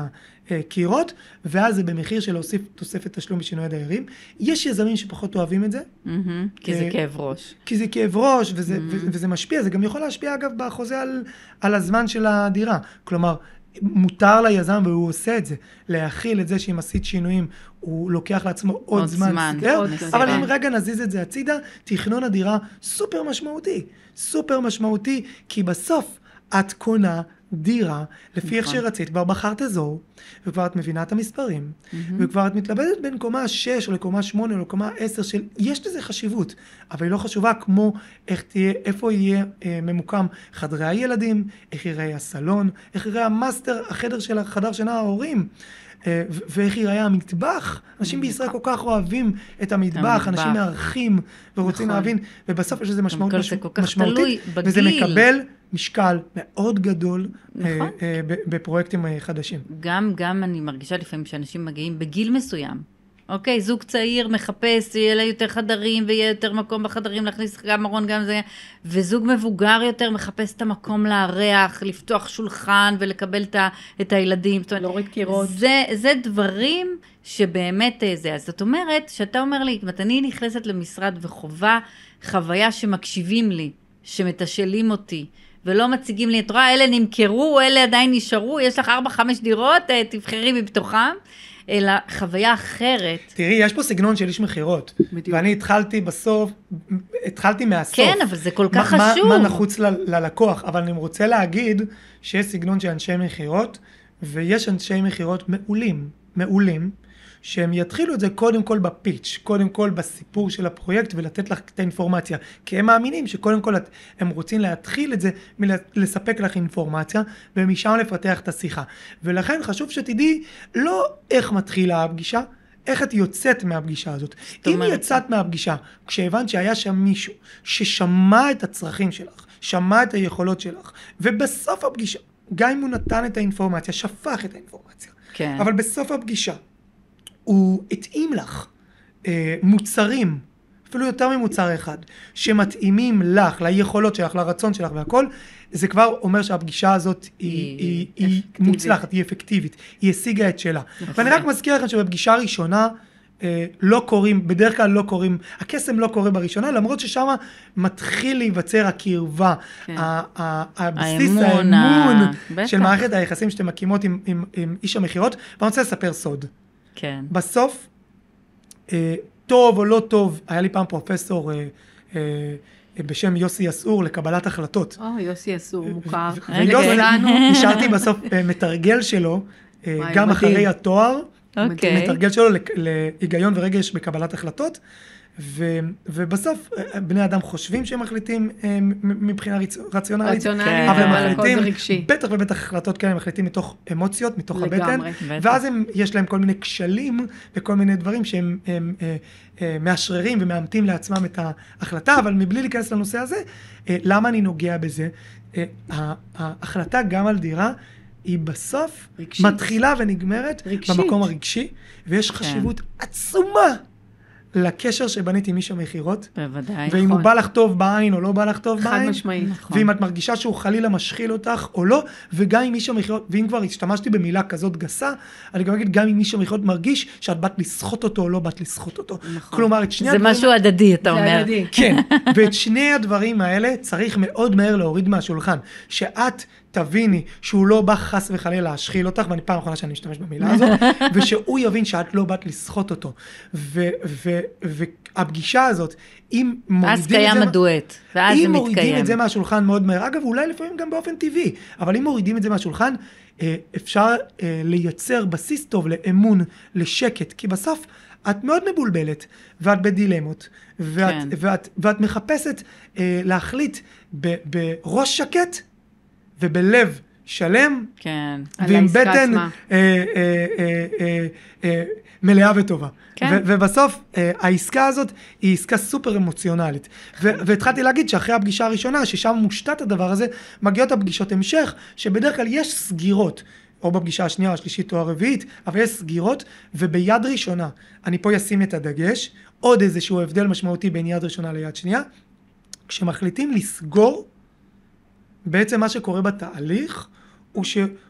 הקירות, ואז זה במחיר של להוסיף תוספת תשלום בשינוי הדיירים. יש יזמים שפחות אוהבים את זה. כי זה כאב ראש. כי זה כאב ראש, וזה. וזה משפיע. זה גם יכול להשפיע, אגב, בחוזה על, על הזמן של הדירה. כלומר, מותר ליזם, והוא עושה את זה, להכיל את זה שאם עשית שינויים, הוא לוקח לעצמו עוד, עוד זמן. זמן עוד אבל אם רגע נזיז את זה הצידה, תכנון הדירה סופר משמעותי. סופר משמעותי, כי בסוף את קונה דירה, לפי איך נכון. שרצית, כבר בחרת אזור, וכבר את מבינה את המספרים, mm-hmm. וכבר את מתלבטת בין קומה 6 או לקומה 8 או לקומה 10 של, יש לזה חשיבות, אבל היא לא חשובה כמו איך תהיה, איפה יהיה אה, ממוקם חדרי הילדים, איך יראה הסלון, איך יראה המאסטר, החדר של החדר שינה ההורים. אה, ואיך ייראה המטבח. אנשים בישראל כל כך אוהבים את המטבח, אנשים מארחים ורוצים נכון. להבין, ובסוף יש לזה משמעות משמעותית, וזה מקבל משקל מאוד גדול אה, נכון. אה, בפרויקטים חדשים. גם, גם אני מרגישה לפעמים שאנשים מגיעים בגיל מסוים. אוקיי, זוג צעיר מחפש, יהיה לה יותר חדרים ויהיה יותר מקום בחדרים להכניס גם ארון, גם זה, וזוג מבוגר יותר מחפש את המקום לארח, לפתוח שולחן ולקבל את, ה, את הילדים. להוריד קירות. זה, זה דברים שבאמת זה. אז זאת אומרת, שאתה אומר לי, אם אני נכנסת למשרד וחובה חוויה שמקשיבים לי, שמתשאלים אותי, ולא מציגים לי, את רואה, אלה נמכרו, אלה עדיין נשארו, יש לך 4-5 דירות, אה, תבחרי מבתוכם. אלא חוויה אחרת. תראי, יש פה סגנון של איש מכירות. ואני התחלתי בסוף, התחלתי מהסוף. כן, אבל זה כל כך מה, חשוב. מה נחוץ ל, ללקוח, אבל אני רוצה להגיד שיש סגנון של אנשי מכירות, ויש אנשי מכירות מעולים, מעולים. שהם יתחילו את זה קודם כל בפיץ', קודם כל בסיפור של הפרויקט ולתת לך את האינפורמציה. כי הם מאמינים שקודם כל הם רוצים להתחיל את זה מלספק לך אינפורמציה ומשם לפתח את השיחה. ולכן חשוב שתדעי לא איך מתחילה הפגישה, איך את יוצאת מהפגישה הזאת. אם. יצאת מהפגישה כשהבנת שהיה שם מישהו ששמע את הצרכים שלך, שמע את היכולות שלך, ובסוף הפגישה, גם אם הוא נתן את האינפורמציה, שפך את האינפורמציה, כן. אבל בסוף הפגישה הוא התאים לך אה, מוצרים, אפילו יותר ממוצר אחד, שמתאימים לך, ליכולות שלך, לרצון שלך והכל, זה כבר אומר שהפגישה הזאת היא, היא, היא, היא מוצלחת, היא אפקטיבית, היא השיגה את שלה. נכון. ואני רק מזכיר לכם שבפגישה ראשונה, אה, לא קוראים, בדרך כלל לא קוראים, הקסם לא קורה בראשונה, למרות ששם מתחיל להיווצר הקרבה, כן. הבסיס, האמון, האמון של מערכת היחסים שאתם מקימות עם, עם, עם איש המכירות, ואני רוצה לספר סוד. כן. בסוף, אה, טוב או לא טוב, היה לי פעם פרופסור אה, אה, בשם יוסי יסעור לקבלת החלטות. או, יוסי יסעור מוכר. ויוסי, נשארתי בסוף אה, מתרגל שלו, אה, גם אחרי התואר. אוקיי. מתרגל שלו להיגיון ורגש בקבלת החלטות. ו, ובסוף אה, בני אדם חושבים שהם מחליטים אה, מבחינה רציונלית, רציונלית אבל הם מחליטים, בטח ובטח החלטות כאלה הם מחליטים מתוך אמוציות, מתוך הבטן, ואז הם, יש להם כל מיני כשלים וכל מיני דברים שהם הם, הם, אה, מאשררים ומאמתים לעצמם את ההחלטה, אבל מבלי להיכנס לנושא הזה, למה אני נוגע בזה? ההחלטה גם על דירה היא בסוף רגשית. מתחילה ונגמרת רגשית. במקום הרגשי, ויש כן. חשיבות עצומה לקשר שבנית עם איש המכירות. בוודאי. ואם נכון. הוא בא לך טוב בעין או לא בא לך טוב בעין. חד משמעית. נכון. ואם את מרגישה שהוא חלילה משחיל אותך או לא, וגם עם איש המכירות, ואם כבר השתמשתי במילה כזאת גסה, אני גם אגיד, גם אם איש המכירות מרגיש שאת באת לסחוט אותו או לא באת לסחוט אותו. נכון. כלומר, את שני זה הדברים... זה משהו הדדי, אתה אומר. זה הדדי. כן, ואת שני הדברים האלה צריך מאוד מהר להוריד מהשולחן. שאת... תביני שהוא לא בא חס וחלילה להשחיל אותך, ואני פעם אחרונה שאני משתמש במילה הזאת, ושהוא יבין שאת לא באת לסחוט אותו. והפגישה הזאת, אם מורידים את זה... אז קיים הדואט, ואז זה מתקיים. אם מורידים את זה מהשולחן מאוד מהר, אגב, אולי לפעמים גם באופן טבעי, אבל אם מורידים את זה מהשולחן, אה, אפשר אה, לייצר בסיס טוב לאמון, לשקט, כי בסוף את מאוד מבולבלת, ואת בדילמות, ואת, כן. ואת, ואת מחפשת אה, להחליט בראש שקט ובלב שלם, כן. ועם בטן אה, אה, אה, אה, אה, מלאה וטובה. כן. ו- ובסוף אה, העסקה הזאת היא עסקה סופר אמוציונלית. ו- והתחלתי להגיד שאחרי הפגישה הראשונה, ששם מושתת הדבר הזה, מגיעות הפגישות המשך, שבדרך כלל יש סגירות. או בפגישה השנייה, השלישית או הרביעית, אבל יש סגירות, וביד ראשונה, אני פה אשים את הדגש, עוד איזשהו הבדל משמעותי בין יד ראשונה ליד שנייה, כשמחליטים לסגור, בעצם מה שקורה בתהליך, הוא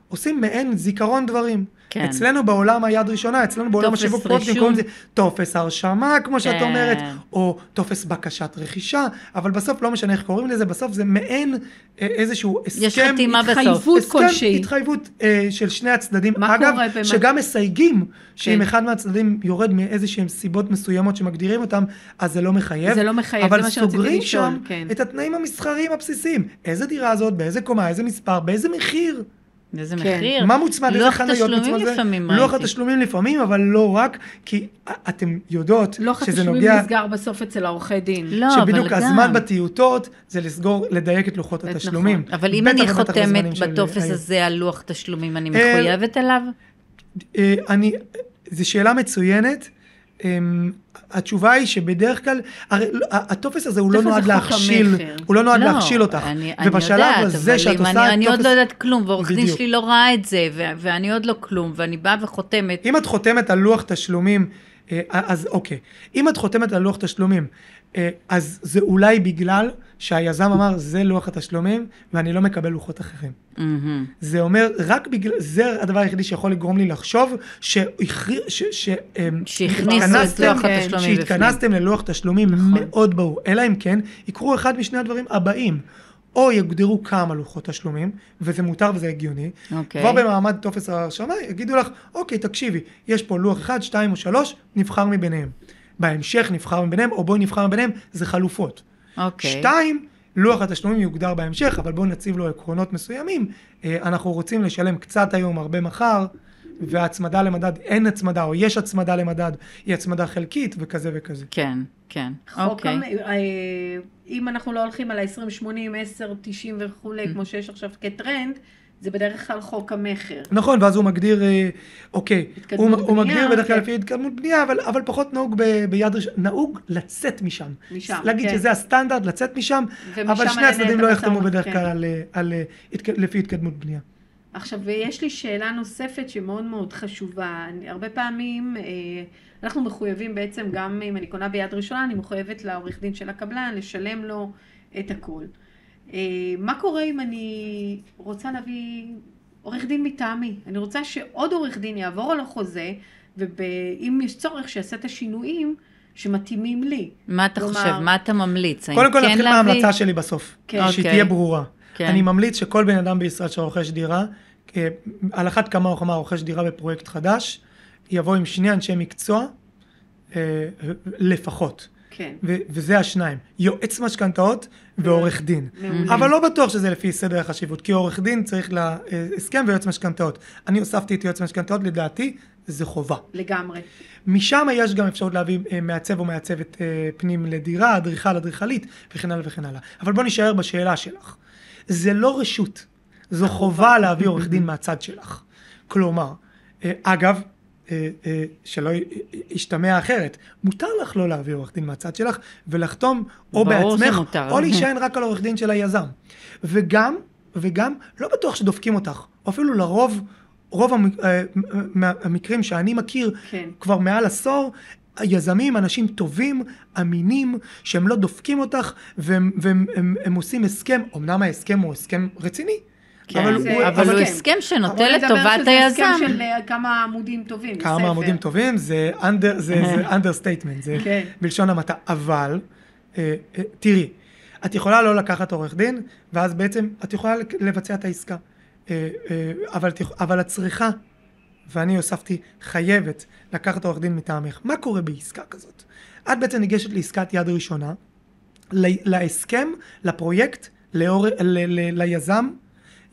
שעושים מעין זיכרון דברים. כן. אצלנו בעולם היד ראשונה, אצלנו בעולם השיווק פרויקטים קוראים לזה טופס הרשמה, כמו כן. שאת אומרת, או טופס בקשת רכישה, אבל בסוף לא משנה איך קוראים לזה, בסוף זה מעין אה, איזשהו הסכם, יש חתימה בסוף, התחייבות כלשהי. התחייבות אה, של שני הצדדים, אגב, שגם מסייגים, כן. שאם אחד מהצדדים יורד מאיזה שהם סיבות מסוימות שמגדירים אותם, אז זה לא מחייב. זה לא מחייב, זה מה שרציתי לשאול, אבל סוגרים שם כן. את התנאים המסחריים הבסיסיים, איזה דירה זאת, באיזה קומה, איזה מספר, באיזה מחיר. איזה כן. מחיר? מה מוצמד, איזה חניות מוצמד? לוח תשלומים לפעמים ראיתי. לוח התשלומים לפעמים, אבל לא רק, כי אתם יודעות שזה נוגע... לוח התשלומים נסגר בסוף אצל העורכי דין. לא, אבל גם... שבדיוק הזמן בטיוטות זה לסגור, לדייק את לוחות התשלומים. נכון. אבל אם אני חותמת בטופס הזה על לוח תשלומים, אני אה, מחויבת אליו? אה, אני, זו שאלה מצוינת. אמ, התשובה היא שבדרך כלל, הרי לא, הטופס הזה הוא לא נועד להכשיל, הוא לא נועד לא, להכשיל אותך. ובשלב הזה שאת עושה אני, אני טופס... עוד לא יודעת כלום, ועורך דין שלי לא ראה את זה, ו- ואני עוד לא כלום, ואני באה וחותמת. אם את חותמת על לוח תשלומים, אז אוקיי. אם את חותמת על לוח תשלומים, אה, אז זה אולי בגלל שהיזם אמר, זה לוח התשלומים, ואני לא מקבל לוחות אחרים. Mm-hmm. זה אומר, רק בגלל, זה הדבר היחידי שיכול לגרום לי לחשוב שהכניסו את לוח התשלומים בפנים. שהתכנסתם ללוח תשלומים נכון. מאוד ברור, אלא אם כן, יקרו אחד משני הדברים הבאים. או יגדירו כמה לוחות תשלומים, וזה מותר וזה הגיוני. אוקיי. כבר במעמד טופס ההרשמה יגידו לך, אוקיי, תקשיבי, יש פה לוח אחד, שתיים או שלוש, נבחר מביניהם. בהמשך נבחר מביניהם, או בואי נבחר מביניהם, זה חלופות. אוקיי. שתיים, לוח התשלומים יוגדר בהמשך, אבל בואו נציב לו עקרונות מסוימים. אה, אנחנו רוצים לשלם קצת היום, הרבה מחר, והצמדה למדד, אין הצמדה, או יש הצמדה למדד, היא הצמדה חלקית, וכזה וכזה. כן, כן, אוקיי. אה, אם אנחנו לא הולכים על ה-20, 80, 10, 90 וכולי, mm. כמו שיש עכשיו כטרנד, זה בדרך כלל חוק המכר. נכון, ואז הוא מגדיר, אה, אוקיי, הוא, הוא מגדיר בדרך כלל כן. לפי התקדמות בנייה, אבל, אבל פחות נהוג ב, ביד ראשונה, נהוג לצאת משם. משם, להגיד כן. שזה הסטנדרט, לצאת משם, אבל שני הצדדים לא יחתמו בדרך כלל כן. על, על, על, לפי התקדמות בנייה. עכשיו, ויש לי שאלה נוספת שמאוד מאוד חשובה. אני, הרבה פעמים אה, אנחנו מחויבים בעצם, גם אם אני קונה ביד ראשונה, אני מחויבת לעורך דין של הקבלן, לשלם לו את הכל. אה, מה קורה אם אני רוצה להביא עורך דין מטעמי? אני רוצה שעוד עורך דין יעבור על החוזה, ואם יש צורך שיעשה את השינויים שמתאימים לי. מה אתה כלומר... חושב? מה אתה ממליץ? קודם כל כן נתחיל להביא... מההמלצה שלי בסוף, כן. שהיא אוקיי. תהיה ברורה. כן. אני ממליץ שכל בן אדם בישראל שרוכש דירה, על אחת כמה וכמה רוכש דירה בפרויקט חדש, יבוא עם שני אנשי מקצוע אה, לפחות. כן. וזה השניים, יועץ משכנתאות ועורך דין. אבל לא בטוח שזה לפי סדר החשיבות, כי עורך דין צריך להסכם ויועץ משכנתאות. אני הוספתי את יועץ משכנתאות, לדעתי זה חובה. לגמרי. משם יש גם אפשרות להביא אה, מעצב או מעצבת אה, פנים לדירה, אדריכל, אדריכלית וכן הלאה וכן הלאה. אבל בוא נשאר בשאלה שלך. זה לא רשות, זו חובה להביא עורך דין מהצד שלך. כלומר, אה, אגב, אה, אה, שלא ישתמע אחרת. מותר לך לא להביא עורך דין מהצד שלך ולחתום או בעצמך, או להישען רק על עורך דין של היזם. וגם, וגם, לא בטוח שדופקים אותך, או אפילו לרוב, רוב המקרים שאני מכיר, כן. כבר מעל עשור, יזמים, אנשים טובים, אמינים, שהם לא דופקים אותך, והם, והם הם, הם עושים הסכם, אמנם ההסכם הוא הסכם רציני, כן, אבל, זה, הוא, אבל הוא כן. הסכם שנוטה לטובת היזם. הסכם של אה, כמה עמודים טובים כמה בספר. עמודים טובים, זה, under, זה, זה understatement, זה כן. בלשון המעטה. אבל, אה, אה, תראי, את יכולה לא לקחת עורך דין, ואז בעצם את יכולה לבצע את העסקה. אה, אה, אבל, אבל את צריכה, ואני הוספתי, חייבת לקחת עורך דין מטעמך. מה קורה בעסקה כזאת? את בעצם ניגשת לעסקת יד ראשונה, להסכם, לפרויקט, לאור, ל, ל, ליזם,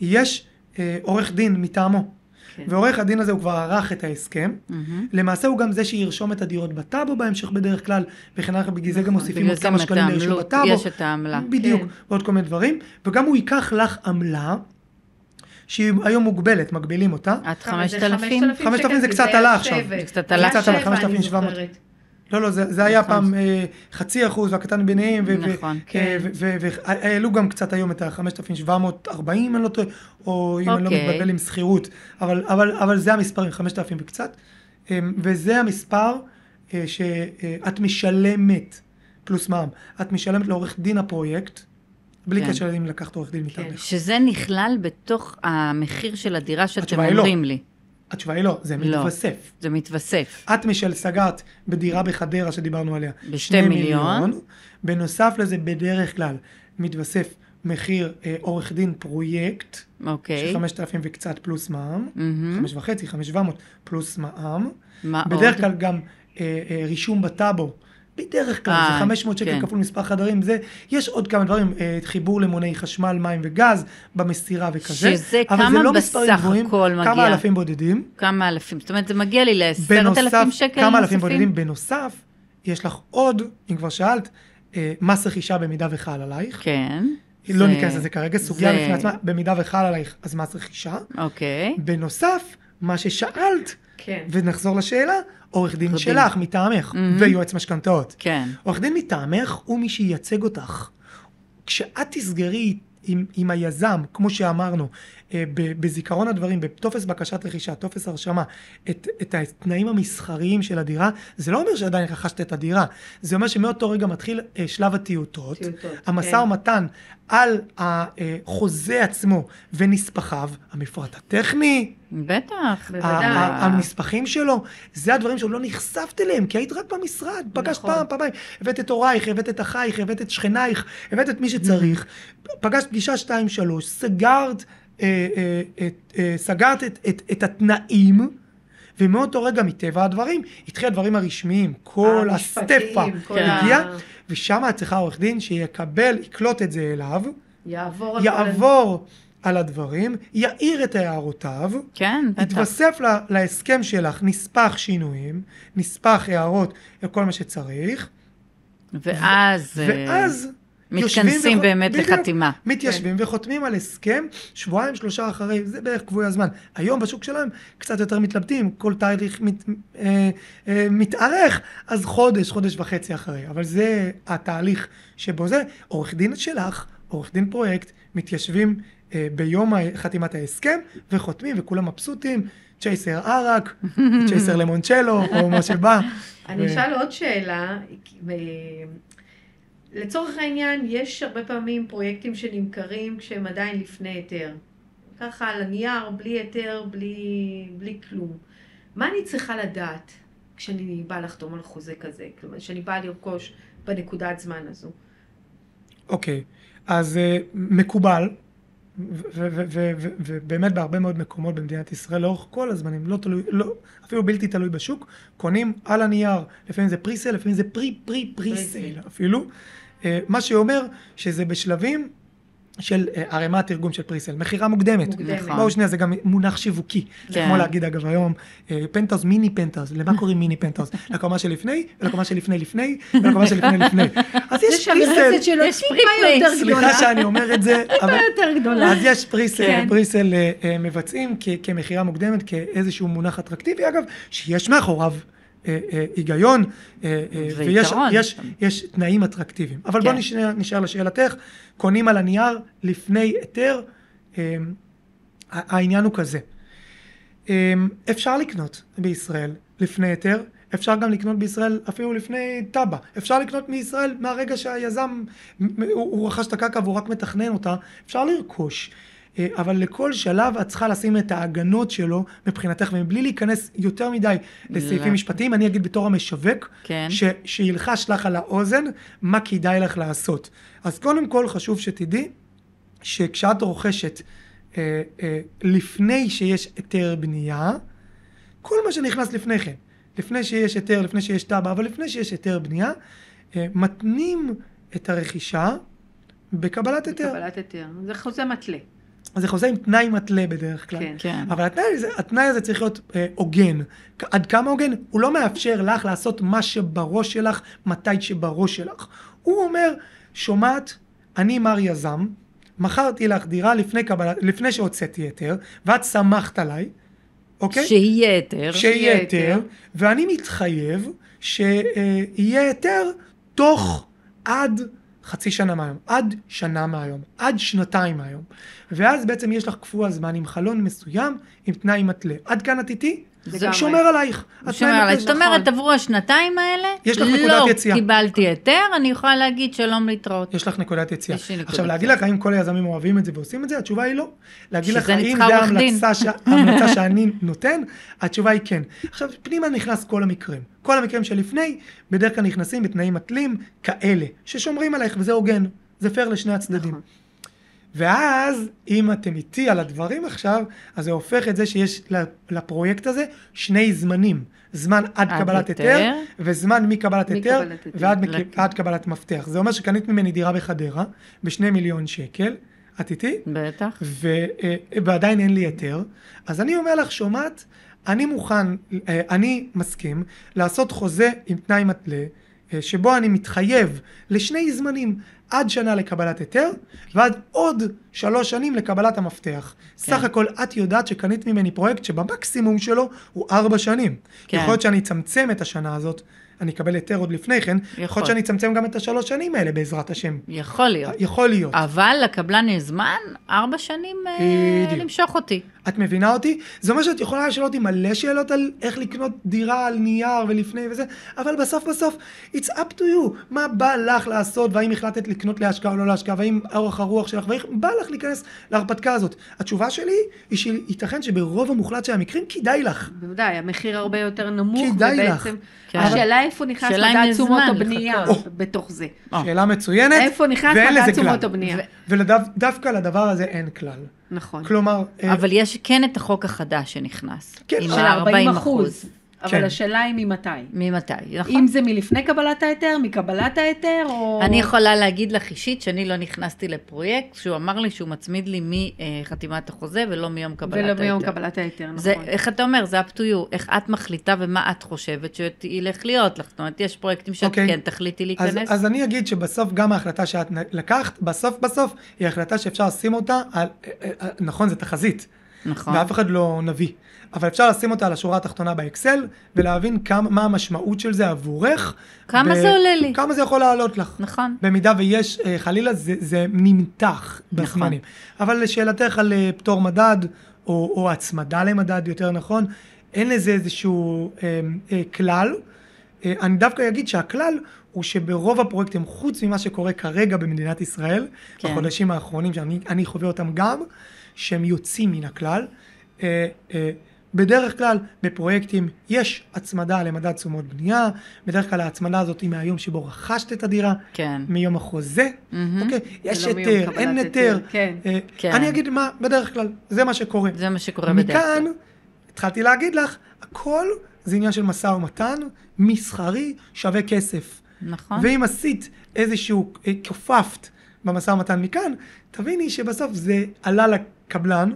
יש אה, עורך דין מטעמו. כן. ועורך הדין הזה הוא כבר ערך את ההסכם. Mm-hmm. למעשה הוא גם זה שירשום את הדירות בטאבו בהמשך בדרך כלל, וכן הלאה, בגלל זה גם נכון, מוסיפים עוד כמה שקלים לרשום בטאבו. יש את העמלה. בדיוק, כן. ועוד כל מיני דברים. וגם הוא ייקח לך עמלה. שהיא היום מוגבלת, מגבילים אותה. עד 5,000? 5,000 זה קצת עלה עכשיו. זה קצת עלה עכשיו. 5,700. לא, לא, זה, זה היה נכון. פעם אה, חצי אחוז והקטן ביניהם, נכון, כן. והעלו גם קצת היום את ה-5,740, אם אני לא טועה, או אם אני לא אוקיי. מתבלבל עם שכירות, אבל, אבל, אבל זה המספרים, 5,000 וקצת, אה, וזה המספר אה, שאת משלמת, פלוס מע"מ, את משלמת לעורך דין הפרויקט, בלי כן. קשר אם לקחת עורך דין כן. מטעמך. שזה נכלל בתוך המחיר של הדירה שאתם לא. אומרים לא. לי. התשובה היא לא, זה לא, מתווסף. זה מתווסף. את משל סגרת בדירה בחדרה שדיברנו עליה. בשתי מיליון. מיליון. בנוסף לזה, בדרך כלל מתווסף מחיר אה, עורך דין פרויקט. אוקיי. של 5,000 וקצת פלוס מע"מ. Mm-hmm. חמש וחצי, חמש שבע מאות פלוס מע"מ. מה בדרך עוד? בדרך כלל גם אה, אה, רישום בטאבו. בדרך כלל 아, זה 500 שקל כן. כפול מספר חדרים, זה, יש עוד כמה דברים, אה, חיבור למוני חשמל, מים וגז, במסירה וכזה. שזה כמה לא בסך הכל מגיע? כמה אלפים בודדים. כמה אלפים, זאת אומרת זה מגיע לי לעשרת אלפים שקל כמה אלפים בודדים, בנוסף, יש לך עוד, אם כבר שאלת, אה, מס רכישה במידה וחל עלייך. כן. לא זה... ניכנס לזה כרגע, סוגיה זה... בפני עצמה, במידה וחל עלייך, אז מס רכישה. אוקיי. בנוסף, מה ששאלת, כן. ונחזור לשאלה, עורך דין שלך, מטעמך, mm-hmm. ויועץ משכנתאות. כן. עורך דין מטעמך הוא מי שייצג אותך. כשאת תסגרי עם, עם היזם, כמו שאמרנו, בזיכרון הדברים, בטופס בקשת רכישה, טופס הרשמה, את, את התנאים המסחריים של הדירה, זה לא אומר שעדיין רכשת את הדירה, זה אומר שמאותו רגע מתחיל אה, שלב הטיוטות, המשא כן. ומתן על החוזה עצמו ונספחיו, המפרט הטכני, בטח, בוודאי. הנספחים שלו, זה הדברים שעוד לא נחשפת אליהם, כי היית רק במשרד, פגשת נכון. פעם, פעמיים, הבאת את הורייך, הבאת את אחייך, הבאת את שכנייך, הבאת את מי שצריך, פגשת פגישה שתיים, שלוש, סגרת אה, אה, אה, סגרת את, את, את התנאים, ומאותו רגע, מטבע הדברים, התחיל הדברים הרשמיים, כל הסטפה הגיע, ושם את צריכה עורך דין שיקבל, יקלוט את זה אליו, יעבור, יעבור על הדברים, יעיר את הערותיו, כן, בטח. יתווסף לה, להסכם שלך נספח שינויים, נספח הערות, כל מה שצריך. ואז... ואז מתכנסים באמת בדיוק, לחתימה. מתיישבים כן. וחותמים על הסכם, שבועיים, שלושה אחרי, זה בערך קבועי הזמן. היום בשוק שלהם קצת יותר מתלבטים, כל תהליך מת, אה, אה, מתארך, אז חודש, חודש וחצי אחרי. אבל זה התהליך שבו זה, עורך דין שלך, עורך דין פרויקט, מתיישבים אה, ביום חתימת ההסכם, וחותמים, וכולם מבסוטים. צ'ייסר ערק, צ'ייסר למונצ'לו, או מה שבא. אני אשאל עוד שאלה. לצורך העניין, יש הרבה פעמים פרויקטים שנמכרים כשהם עדיין לפני היתר. ככה על הנייר, בלי היתר, בלי, בלי כלום. מה אני צריכה לדעת כשאני באה לחתום על חוזה כזה? כלומר, כשאני באה לרכוש בנקודת זמן הזו. אוקיי, okay. אז uh, מקובל, ובאמת בהרבה מאוד מקומות במדינת ישראל, לאורך כל הזמנים, לא תלוי, לא, אפילו בלתי תלוי בשוק, קונים על הנייר, לפעמים זה pre-sale, לפעמים זה pre pre pre-sale אפילו. אה, מה שאומר שזה בשלבים של, אה, הרי מה התרגום של pre-sale? מכירה מוקדמת. מוקדמת. בואו שנייה, זה גם מונח שיווקי. כן. כמו להגיד אגב היום, אה, פנטהאוז, מיני פנטהאוז. למה קוראים מיני פנטהאוז? לקומה שלפני, ולקומה שלפני לפני, ולקומה שלפני לפני. אז יש pre-sale. יש גדולה. סליחה שאני אומר את זה. טיפה יותר גדולה. אז יש pre-sale, כן. pre-sale מבצעים כמכירה מוקדמת, כאיזשהו מונח אטרקטיבי, אגב, שיש מאחוריו. אה, אה, היגיון, אה, ויש יש, יש תנאים אטרקטיביים. אבל כן. בוא נשאר, נשאר לשאלתך, קונים על הנייר לפני היתר, העניין הוא כזה. אפשר לקנות בישראל לפני היתר, אפשר גם לקנות בישראל אפילו לפני תב"ע. אפשר לקנות מישראל מהרגע שהיזם, הוא, הוא רכש את הקרקע והוא רק מתכנן אותה, אפשר לרכוש. אה, אבל לכל שלב את צריכה לשים את ההגנות שלו מבחינתך, ומבלי להיכנס יותר מדי לסעיפים משפטיים, אני אגיד בתור המשווק, כן. ש, שילחש לך על האוזן מה כדאי לך לעשות. אז קודם כל חשוב שתדעי שכשאת רוכשת אה, אה, לפני שיש היתר בנייה, כל מה שנכנס לפני כן, לפני שיש היתר, לפני שיש תב"ע, אבל לפני שיש היתר בנייה, אה, מתנים את הרכישה בקבלת היתר. בקבלת היתר. זה חוזה מתלה. אז זה חוזה עם תנאי מתלה בדרך כלל. כן. כן. אבל התנאי הזה, התנאי הזה צריך להיות אה, הוגן. עד כמה הוגן? הוא לא מאפשר לך לעשות מה שבראש שלך, מתי שבראש שלך. הוא אומר, שומעת, אני מר יזם, מכרתי לך דירה לפני, קבלה, לפני שהוצאתי היתר, ואת סמכת עליי, אוקיי? שיהיה היתר. שיהיה היתר, היתר. ואני מתחייב שיהיה היתר תוך עד חצי שנה מהיום, עד שנה מהיום, עד שנתיים מהיום. ואז בעצם יש לך קפוא הזמן עם חלון מסוים, עם תנאי מתלה. עד כאן את איתי? זה. שומר עלייך. שומר מתלה עליי. שלך. זאת אומרת, עברו השנתיים האלה, יש לך נקודת לא יציאה. קיבלתי היתר, אני יכולה להגיד שלום להתראות. יש לך נקודת יציאה. עכשיו, להגיד. לך האם כל היזמים אוהבים את זה ועושים את זה? התשובה היא לא. להגיד לך האם זה ההמלצה שאני נותן? התשובה היא כן. עכשיו, פנימה נכנס כל המקרים. כל המקרים שלפני, בדרך כלל נכנסים בתנאים מתלים כאלה, ששומרים עלייך, וזה הוגן. זה פייר לשני הצדדים. נכון. ואז, אם אתם איתי על הדברים עכשיו, אז זה הופך את זה שיש לפרויקט הזה שני זמנים. זמן עד, עד קבלת היתר. וזמן מקבלת היתר. ועד מק- עד קבלת מפתח. זה אומר שקנית ממני דירה בחדרה, בשני מיליון שקל, את איתי? בטח. ו, אה, ועדיין אין לי היתר, אז אני אומר לך, שומעת, אני מוכן, אה, אני מסכים לעשות חוזה עם תנאי מתלה, שבו אני מתחייב לשני זמנים, עד שנה לקבלת היתר, ועד עוד שלוש שנים לקבלת המפתח. כן. סך הכל את יודעת שקנית ממני פרויקט שבמקסימום שלו הוא ארבע שנים. כן. יכול להיות שאני אצמצם את השנה הזאת, אני אקבל היתר עוד לפני כן, יכול יכול. להיות שאני אצמצם גם את השלוש שנים האלה בעזרת השם. יכול להיות. יכול להיות. אבל לקבלן יש זמן, ארבע שנים אה, בדיוק. למשוך אותי. את מבינה אותי? זה אומר שאת יכולה לשאול אותי מלא שאלות על איך לקנות דירה על נייר ולפני וזה, אבל בסוף בסוף, it's up to you. מה בא לך לעשות, והאם החלטת לקנות להשקעה או לא להשקעה, והאם אורך הרוח שלך, ואיך בא לך להיכנס להרפתקה הזאת. התשובה שלי היא שייתכן שברוב המוחלט של המקרים כדאי לך. בוודאי, המחיר הרבה יותר נמוך, כדאי לך. ובעצם, כן. השאלה איפה נכנס מדד יש תשומות הבנייה. בתוך זה. שאלה מצוינת, איפה נכנס ואין מדד לזה תשומות כלל. הבנייה. ודווקא לדבר הזה אין כלל. נכון. כלומר, אה, אבל יש כן את החוק החדש שנכנס. כן. של ה-40 40 אחוז. אחוז. כן. אבל השאלה היא ממתי. ממתי, נכון? אם זה מלפני קבלת ההיתר, מקבלת ההיתר, או... אני יכולה להגיד לך אישית שאני לא נכנסתי לפרויקט שהוא אמר לי שהוא מצמיד לי מחתימת החוזה ולא מיום קבלת ולא ההיתר. מיום קבלת ההיתר, נכון. זה, איך אתה אומר, זה up to you, איך את מחליטה ומה את חושבת שילך להיות לך. זאת אומרת, יש פרויקטים שאת אוקיי. כן תחליטי אז, להיכנס. אז אני אגיד שבסוף גם ההחלטה שאת לקחת, בסוף בסוף היא החלטה שאפשר לשים אותה על, אה, אה, אה, נכון זה תחזית, נכון. ואף אחד לא נביא, אבל אפשר לשים אותה על השורה התחתונה באקסל ולהבין כמה, מה המשמעות של זה עבורך. כמה זה עולה לי. כמה זה יכול לעלות לך. נכון. במידה ויש, אה, חלילה זה, זה נמתח בזמנים. אבל לשאלתך על אה, פטור מדד, או, או הצמדה למדד יותר נכון, אין לזה איזשהו אה, אה, כלל. אה, אני דווקא אגיד שהכלל הוא שברוב הפרויקטים, חוץ ממה שקורה כרגע במדינת ישראל, כן. בחודשים האחרונים שאני אני חווה אותם גם, שהם יוצאים מן הכלל. אה, אה, בדרך כלל בפרויקטים יש הצמדה למדד תשומות בנייה, בדרך כלל ההצמדה הזאת היא מהיום שבו רכשת את הדירה, כן. מיום החוזה, מהמם. אוקיי, יש מיום היתר, אין היתר, כן. אה, כן. אני אגיד מה, בדרך כלל, זה מה שקורה. זה מה שקורה בדרך מכאן, כלל. התחלתי להגיד לך, הכל זה עניין של משא ומתן, מסחרי, שווה כסף. נכון. ואם עשית איזשהו, אה, כופפת במשא ומתן מכאן, תביני שבסוף זה עלה לקבלן,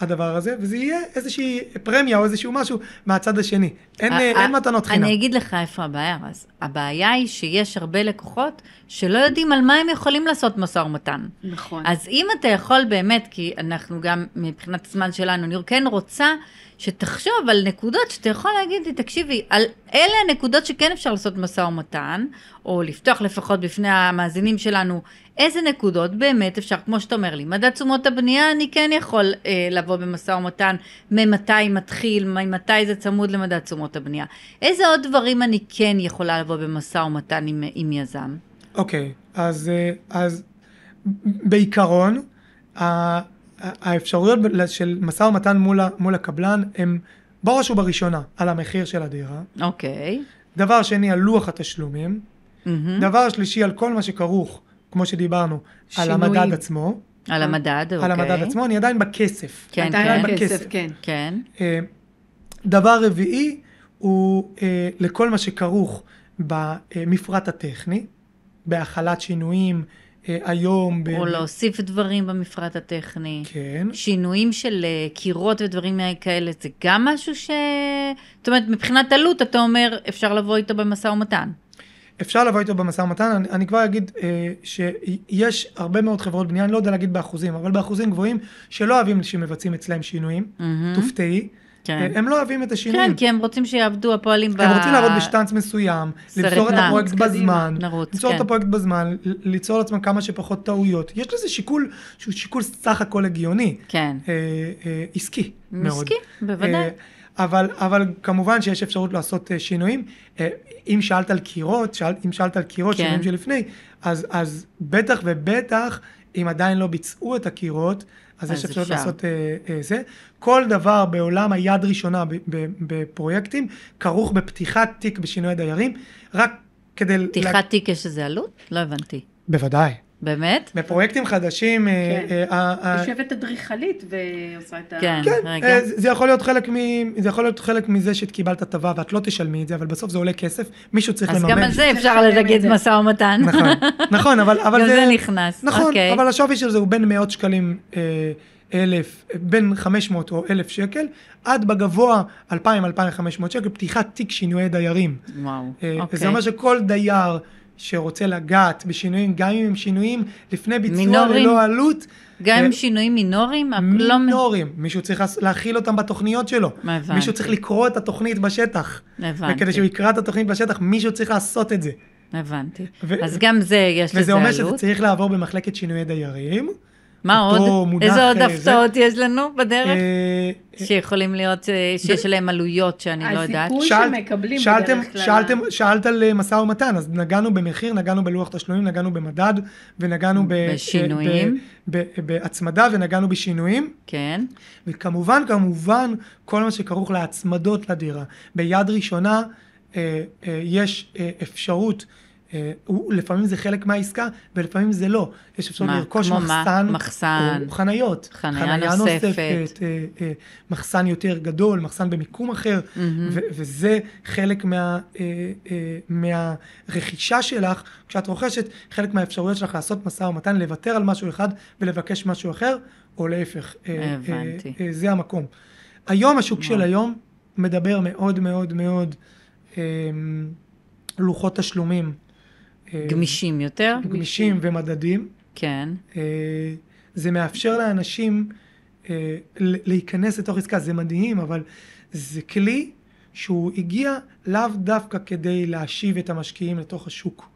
הדבר הזה, וזה יהיה איזושהי פרמיה או איזשהו משהו מהצד השני. אין, ה- אין מתנות חינם. אני אגיד לך איפה הבעיה, אז הבעיה היא שיש הרבה לקוחות שלא יודעים על מה הם יכולים לעשות משא ומתן. נכון. אז אם אתה יכול באמת, כי אנחנו גם מבחינת הזמן שלנו, אני כן רוצה שתחשוב על נקודות שאתה יכול להגיד לי, תקשיבי, על אלה הנקודות שכן אפשר לעשות משא ומתן, או לפתוח לפחות בפני המאזינים שלנו, איזה נקודות באמת אפשר, כמו שאתה אומר לי, מדד תשומות הבנייה, אני כן יכול אה, לבוא במשא ומתן, ממתי מתחיל, ממתי זה צמוד למדד תשומות הבנייה. איזה עוד דברים אני כן יכולה לבוא במשא ומתן עם, עם יזם? אוקיי, אז, אה, אז בעיקרון, האפשרויות של משא ומתן מול, מול הקבלן הם בראש ובראשונה על המחיר של הדירה, אוקיי. דבר שני על לוח התשלומים, מהמם. דבר שלישי על כל מה שכרוך, כמו שדיברנו, על שינויים. המדד עצמו, על המדד, אוקיי. על המדד עצמו, אני עדיין בכסף. כן, עדיין כן. בכסף, כן. כן. אה, דבר רביעי הוא אה, לכל מה שכרוך במפרט הטכני, בהחלת שינויים אה, היום. ב- או להוסיף דברים במפרט הטכני. כן. שינויים של אה, קירות ודברים כאלה, זה גם משהו ש... זאת אומרת, מבחינת עלות, אתה אומר, אפשר לבוא איתו במשא ומתן. אפשר לבוא איתו במשא ומתן, אני, אני כבר אגיד אה, שיש הרבה מאוד חברות בנייה, אני לא יודע להגיד באחוזים, אבל באחוזים גבוהים, שלא אוהבים שמבצעים אצלם שינויים, מהמם. תופתעי, כן. אה, הם לא אוהבים את השינויים. כן, כי הם רוצים שיעבדו הפועלים ב... הם רוצים לעבוד בשטאנץ מסוים, למסור את. הפרויקט קדימה. בזמן, נרוץ, למסור כן. את הפרויקט בזמן, ליצור לעצמם כמה שפחות טעויות. יש לזה שיקול שהוא שיקול סך הכל הגיוני, כן. אה, אה, עסקי מאוד. עסקי, בוודאי. אה, אבל, אבל כמובן שיש אפשרות לעשות אה, שינויים. אה, אם שאלת על קירות, שאל, אם שאלת על קירות, כן. שינויים שלפני, אז, אז בטח ובטח, אם עדיין לא ביצעו את הקירות, אז, אז יש אפשרות אפשר. לעשות אה, אה, זה. כל דבר בעולם היד ראשונה בפרויקטים, כרוך בפתיחת תיק בשינוי דיירים, רק כדי... לה- פתיחת תיק יש איזה עלות? לא הבנתי. בוודאי. באמת? בפרויקטים חדשים, אה, כן. אה, ה- ה- יושבת אדריכלית ועושה את ה... כן. כן, רגע. אה, זה זה יכול להיות חלק. זה מזה שקיבלת הטבה ואת לא תשלמי את זה, אבל בסוף זה עולה כסף, מישהו צריך אז לממן. גם על זה אפשר להגיד זה. משא ומתן. נכון, נכון, אבל, אבל גם זה... זה נכנס, נכון, אוקיי. אבל השווי של זה הוא בין מאות שקלים, אה, אלף, בין 500 או אלף שקל, עד בגבוה 2,000-2,500 שקל, פתיחת תיק שינויי דיירים. וואו, אה, אוקיי. זה אומר שכל דייר שרוצה לגעת בשינויים, גם אם הם שינויים לפני ביצוע מינוריים? ללא עלות, גם אה, עם שינויים מינוריים? לא מינוריים, מישהו צריך להכיל אותם בתוכניות שלו, הבנתי. מישהו צריך לקרוא את התוכנית בשטח, הבנתי. וכדי שהוא יקרא את התוכנית בשטח, מישהו צריך לעשות את זה. הבנתי. ו- אז גם זה, יש לזה וזה אומר עלות. שזה צריך לעבור במחלקת שינויי דיירים. מה עוד? מונח, איזה עוד אה, הפתעות יש לנו בדרך? אה, שיכולים להיות, אה, שיש עליהם עלויות שאני לא יודעת. הסיכוי שאלת- שמקבלים שאלתם, בדרך כלל... שאלתם, שאלת על אה, משא ומתן, אז נגענו במחיר, נגענו בלוח תשלומים, נגענו במדד, ונגענו ב, בשינויים. ב, ב, בהצמדה, ונגענו בשינויים, כן. וכמובן, כמובן, כל מה שכרוך להצמדות לדירה. ביד ראשונה אה, אה, יש אה, אפשרות, אה, הוא- לפעמים זה חלק מהעסקה, ולפעמים זה לא. יש אפשרות מה? לרכוש מה? מחסן, מחסן. או חניות. חניה נוספת. אה, אה, מחסן יותר גדול, מחסן במיקום אחר, מהמם. ו- וזה חלק מה, אה, אה, מהרכישה שלך, כשאת רוכשת, חלק מהאפשרויות שלך לעשות משא ומתן, לוותר על משהו אחד ולבקש משהו אחר, או להפך. אה, הבנתי. אה, אה, זה המקום. היום, השוק של וואו. היום מדבר מאוד מאוד מאוד אה, לוחות תשלומים. אה, גמישים יותר? גמישים ומדדים. כן. אה, זה מאפשר לאנשים אה, להיכנס לתוך עסקה, זה מדהים, אבל זה כלי שהוא הגיע לאו דווקא כדי להשיב את המשקיעים לתוך השוק.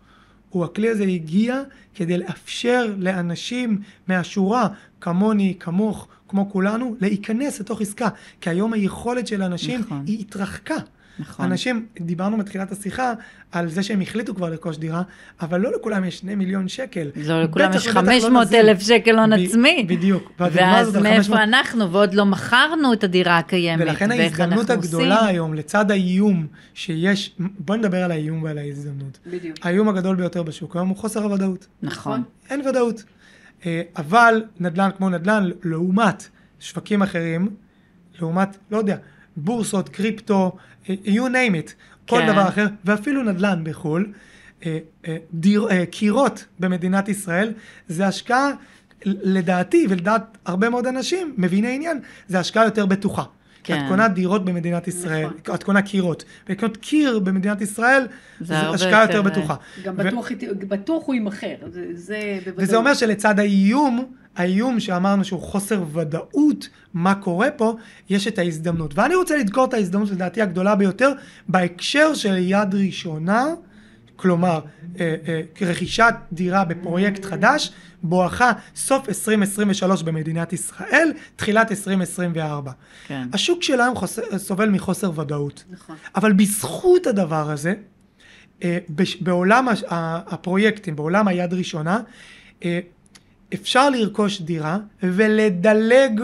הוא הכלי הזה הגיע כדי לאפשר לאנשים מהשורה, כמוני, כמוך, כמו כולנו, להיכנס לתוך עסקה. כי היום היכולת של אנשים נכון. היא התרחקה. נכון. אנשים, דיברנו בתחילת השיחה על זה שהם החליטו כבר לרכוש דירה, אבל לא לכולם יש שני מיליון שקל. לא לכולם יש ובטח לא 500 נזיל. אלף שקל הון עצמי. בדיוק. ואז על 500 מאיפה אנחנו, ועוד לא מכרנו את הדירה הקיימת, ולכן ההזדמנות אנחנו הגדולה עושים. היום, לצד האיום שיש, בואי נדבר על האיום ועל ההזדמנות. בדיוק. האיום הגדול ביותר בשוק היום הוא חוסר הוודאות. נכון. אין ודאות. אה, אבל נדל"ן כמו נדל"ן, לעומת שווקים אחרים, לעומת, לא יודע, בורסות, קריפטו, אה, you name it, כל כן. דבר אחר, ואפילו נדל"ן בחו"ל, אה, אה, דיר, קירות במדינת ישראל, זה השקעה, לדעתי ולדעת הרבה מאוד אנשים, מביני עניין, זה השקעה יותר בטוחה. כן. את קונה דירות במדינת ישראל, נכון. את קונה קירות, ולקנות קיר במדינת ישראל, זה השקעה יותר יותר, בטוחה. גם ו- בטוח, בטוח הוא יימכר, זה, זה בוודאות. וזה אומר שלצד האיום, האיום שאמרנו שהוא חוסר ודאות, מה קורה פה, יש את ההזדמנות. ואני רוצה לדקור את ההזדמנות, לדעתי הגדולה ביותר, בהקשר של יד ראשונה, כלומר, אה, אה, רכישת דירה בפרויקט חדש, בואכה סוף 2023 במדינת ישראל, תחילת 2024. כן. השוק שלנו חוסר, סובל מחוסר ודאות. נכון. אבל בזכות הדבר הזה, אה, בש- בעולם הפרויקטים, בעולם היד ראשונה, אפשר לרכוש דירה ולדלג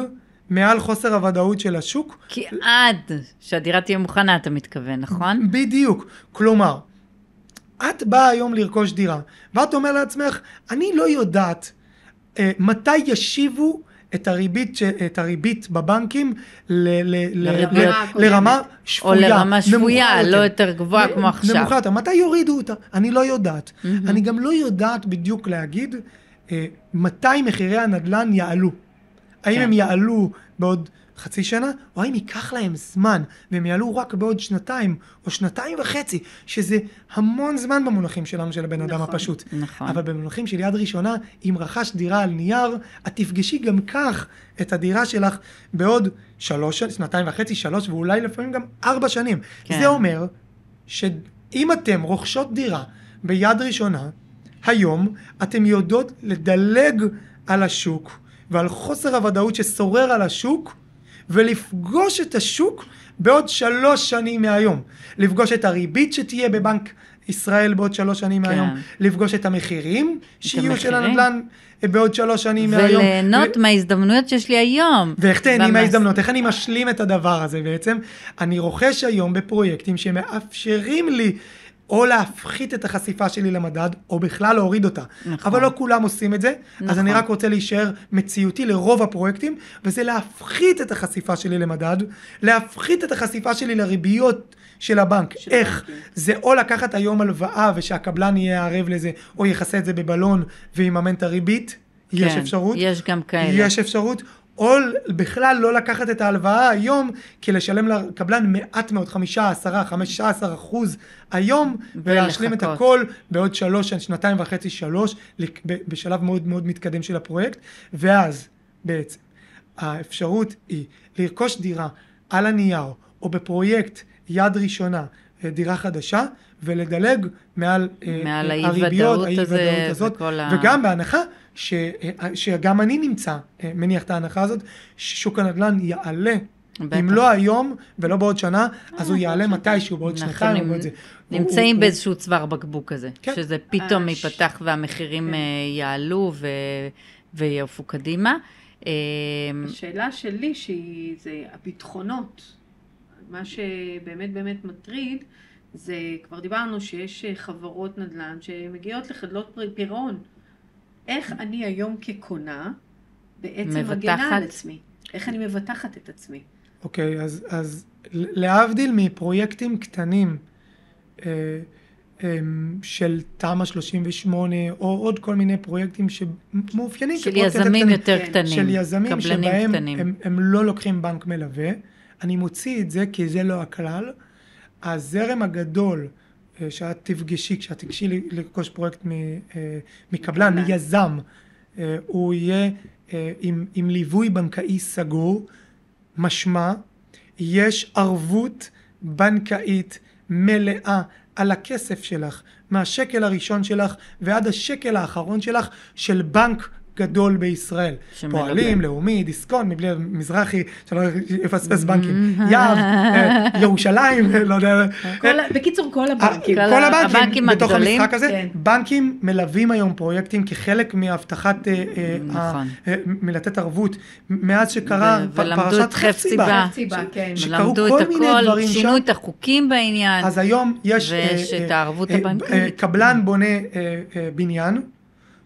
מעל חוסר הוודאות של השוק. כי עד שהדירה תהיה מוכנה, אתה מתכוון, נכון? בדיוק. כלומר, את באה היום לרכוש דירה, ואת אומר לעצמך, אני לא יודעת אה, מתי ישיבו את הריבית, ש- את הריבית בבנקים ל, ל, ל, לרמה או שפויה, לרמה שפויה, לא יותר. גבוהה כמו עכשיו. נמוכה יותר. מתי יורידו אותה? אני לא יודעת. אני גם לא יודעת בדיוק להגיד מתי מחירי הנדל"ן יעלו. האם כן. הם יעלו בעוד חצי שנה, או האם ייקח להם זמן, והם יעלו רק בעוד שנתיים, או שנתיים וחצי, שזה המון זמן במונחים שלנו, של הבן אדם נכון. הפשוט. נכון. אבל במונחים של יד ראשונה, אם רכשת דירה על נייר, את תפגשי גם כך את הדירה שלך בעוד שלוש, שנתיים וחצי, שלוש, ואולי לפעמים גם ארבע שנים. כן. זה אומר שאם אתם רוכשות דירה ביד ראשונה, היום אתם יודעות לדלג על השוק ועל חוסר הוודאות ששורר על השוק ולפגוש את השוק בעוד שלוש שנים מהיום. לפגוש את הריבית שתהיה בבנק ישראל בעוד שלוש שנים כן. מהיום, לפגוש את המחירים שיהיו של. הנדל"ן בעוד שלוש שנים מהיום. וליהנות ו- מההזדמנויות שיש לי היום. ואיך תהני מההזדמנות, איך אני משלים את הדבר הזה בעצם? אני רוכש היום בפרויקטים שמאפשרים לי או להפחית את החשיפה שלי למדד, או בכלל להוריד אותה. נכון. אבל לא כולם עושים את זה, אז נכון. אני רק רוצה להישאר מציאותי לרוב הפרויקטים, וזה להפחית את החשיפה שלי למדד, להפחית את החשיפה שלי לריביות של הבנק. של איך? הבנקים. זה או לקחת היום הלוואה ושהקבלן יהיה ערב לזה, או יכסה את זה בבלון ויממן את הריבית, יש כן, אפשרות. יש גם כאלה. יש אפשרות, או בכלל לא לקחת את ההלוואה היום, כי לשלם לקבלן מעט מאוד, חמישה, עשרה, חמישה עשר אחוז היום, ולהשלים את. הכל בעוד שלוש, שנתיים וחצי, שלוש, בשלב מאוד מאוד מתקדם של הפרויקט, ואז בעצם האפשרות היא לרכוש דירה על הנייר, או בפרויקט יד ראשונה, אה, דירה חדשה, ולדלג מעל, אה, מעל אה, הריביות, האי-ודאות הזאת, וכל ה- וגם בהנחה ש, אה, שגם אני נמצא, אה, מניח את ההנחה הזאת, ששוק הנדל"ן יעלה. בטח. אם לא היום ולא בעוד שנה, אז הוא יעלה מתישהו, בעוד אנחנו שנתיים או בעוד זה. נמצאים הוא- באיזשהו צוואר בקבוק כזה, כן. שזה פתאום ייפתח והמחירים כן. אה, יעלו ו- ויעופו קדימה. אה, השאלה שלי שהיא, זה הביטחונות. מה שבאמת באמת מטריד, זה, כבר דיברנו שיש אה, חברות נדל"ן שמגיעות לחדלות פירעון. איך אני היום כקונה בעצם מבטחת. מגנה על עצמי? איך אני מבטחת את עצמי? אוקיי, אז, אז להבדיל מפרויקטים קטנים אה, אה, של תמ"א 38, או עוד כל מיני פרויקטים שמאופיינים של יזמים קטנים, יותר. קטנים, של יזמים קבלנים שבהם קטנים. הם, הם לא לוקחים בנק מלווה. אני מוציא את זה כי זה לא הכלל. הזרם הגדול אה, שאת תפגשי, כשאת תיגשי ל- לרכוש פרויקט אה, מקבלן, קבלן. מיזם, אה, הוא יהיה אה, עם, עם ליווי בנקאי סגור, משמע יש ערבות בנקאית מלאה על הכסף שלך, מהשקל הראשון שלך ועד השקל האחרון שלך של בנק גדול בישראל. שמלווה. פועלים, לאומי, דיסקונט, מבלי מזרחי, שלא יפספס בנקים, יהב, אה, ירושלים, לא יודע. בקיצור, כל הבנקים. כל כל הבנקים הבנקים בתוך הגדולים, המשחק הזה, כן. בנקים מלווים היום פרויקטים כחלק מהבטחת, אה, אה, נכון. מלתת ערבות, מאז שקרה פרשת את חפציבה. כן. שקרו כל את מיני הכל, דברים שינו שם. את החוקים בעניין. אז היום יש... ויש את הערבות הבנקאית. אה, קבלן בונה בניין,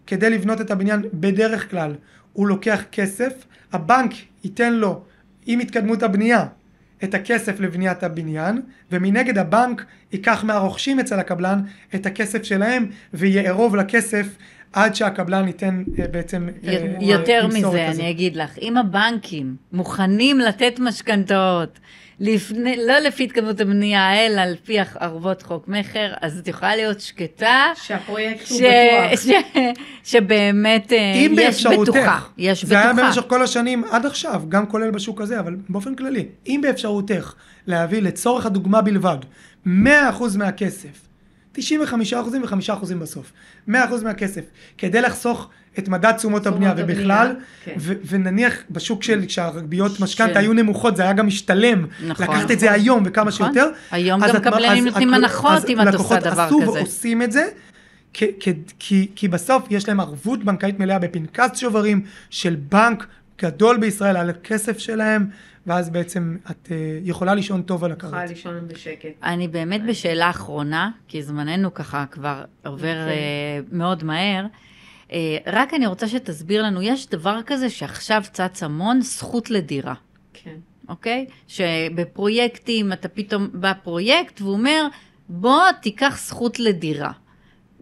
כדי לבנות את הבניין בדרך כלל הוא לוקח כסף, הבנק ייתן לו עם התקדמות הבנייה את הכסף לבניית הבניין, ומנגד הבנק ייקח מהרוכשים אצל הקבלן את הכסף שלהם ויערוב לכסף עד שהקבלן ייתן אה, בעצם אה, יותר מזה. אני אגיד לך, אם הבנקים מוכנים לתת משכנתאות, לפני, לא לפי התקדמות הבנייה, אלא על פי ערבות חוק מכר, אז את יכולה להיות שקטה, שהפרויקט ש, הוא בטוח. ש, שבאמת אה, אם יש באפשרותך, בטוחה, יש זה היה בטוחה. במשך כל השנים עד עכשיו, גם כולל בשוק הזה, אבל באופן כללי, אם באפשרותך להביא לצורך הדוגמה בלבד 100% מהכסף, 95% ו-5% בסוף, 100% מהכסף, כדי לחסוך את מדד תשומות הבנייה הבנייה, ובכלל, כן. ו- ונניח בשוק של כשהריביות של- משכנתה היו נמוכות, זה היה גם משתלם נכון. לקחת את זה היום וכמה נכון. שיותר. היום אז גם קבלנים אז נותנים הנחות אז אם את עושה לקוחות דבר עשו כזה. ועושים את זה. כי, כי, כי, כי בסוף יש להם ערבות בנקאית מלאה בפנקס שוברים של בנק גדול בישראל על הכסף שלהם, ואז בעצם את uh, יכולה לישון טוב על יכולה הכרת. לישון בשקט. אני באמת בשאלה אחרונה, כי זמננו ככה כבר עובר כן. אה, מאוד מהר. רק אני רוצה שתסביר לנו, יש דבר כזה שעכשיו צץ המון, זכות לדירה. כן. אוקיי? שבפרויקטים, אתה פתאום בא פרויקט והוא אומר, בוא תיקח זכות לדירה.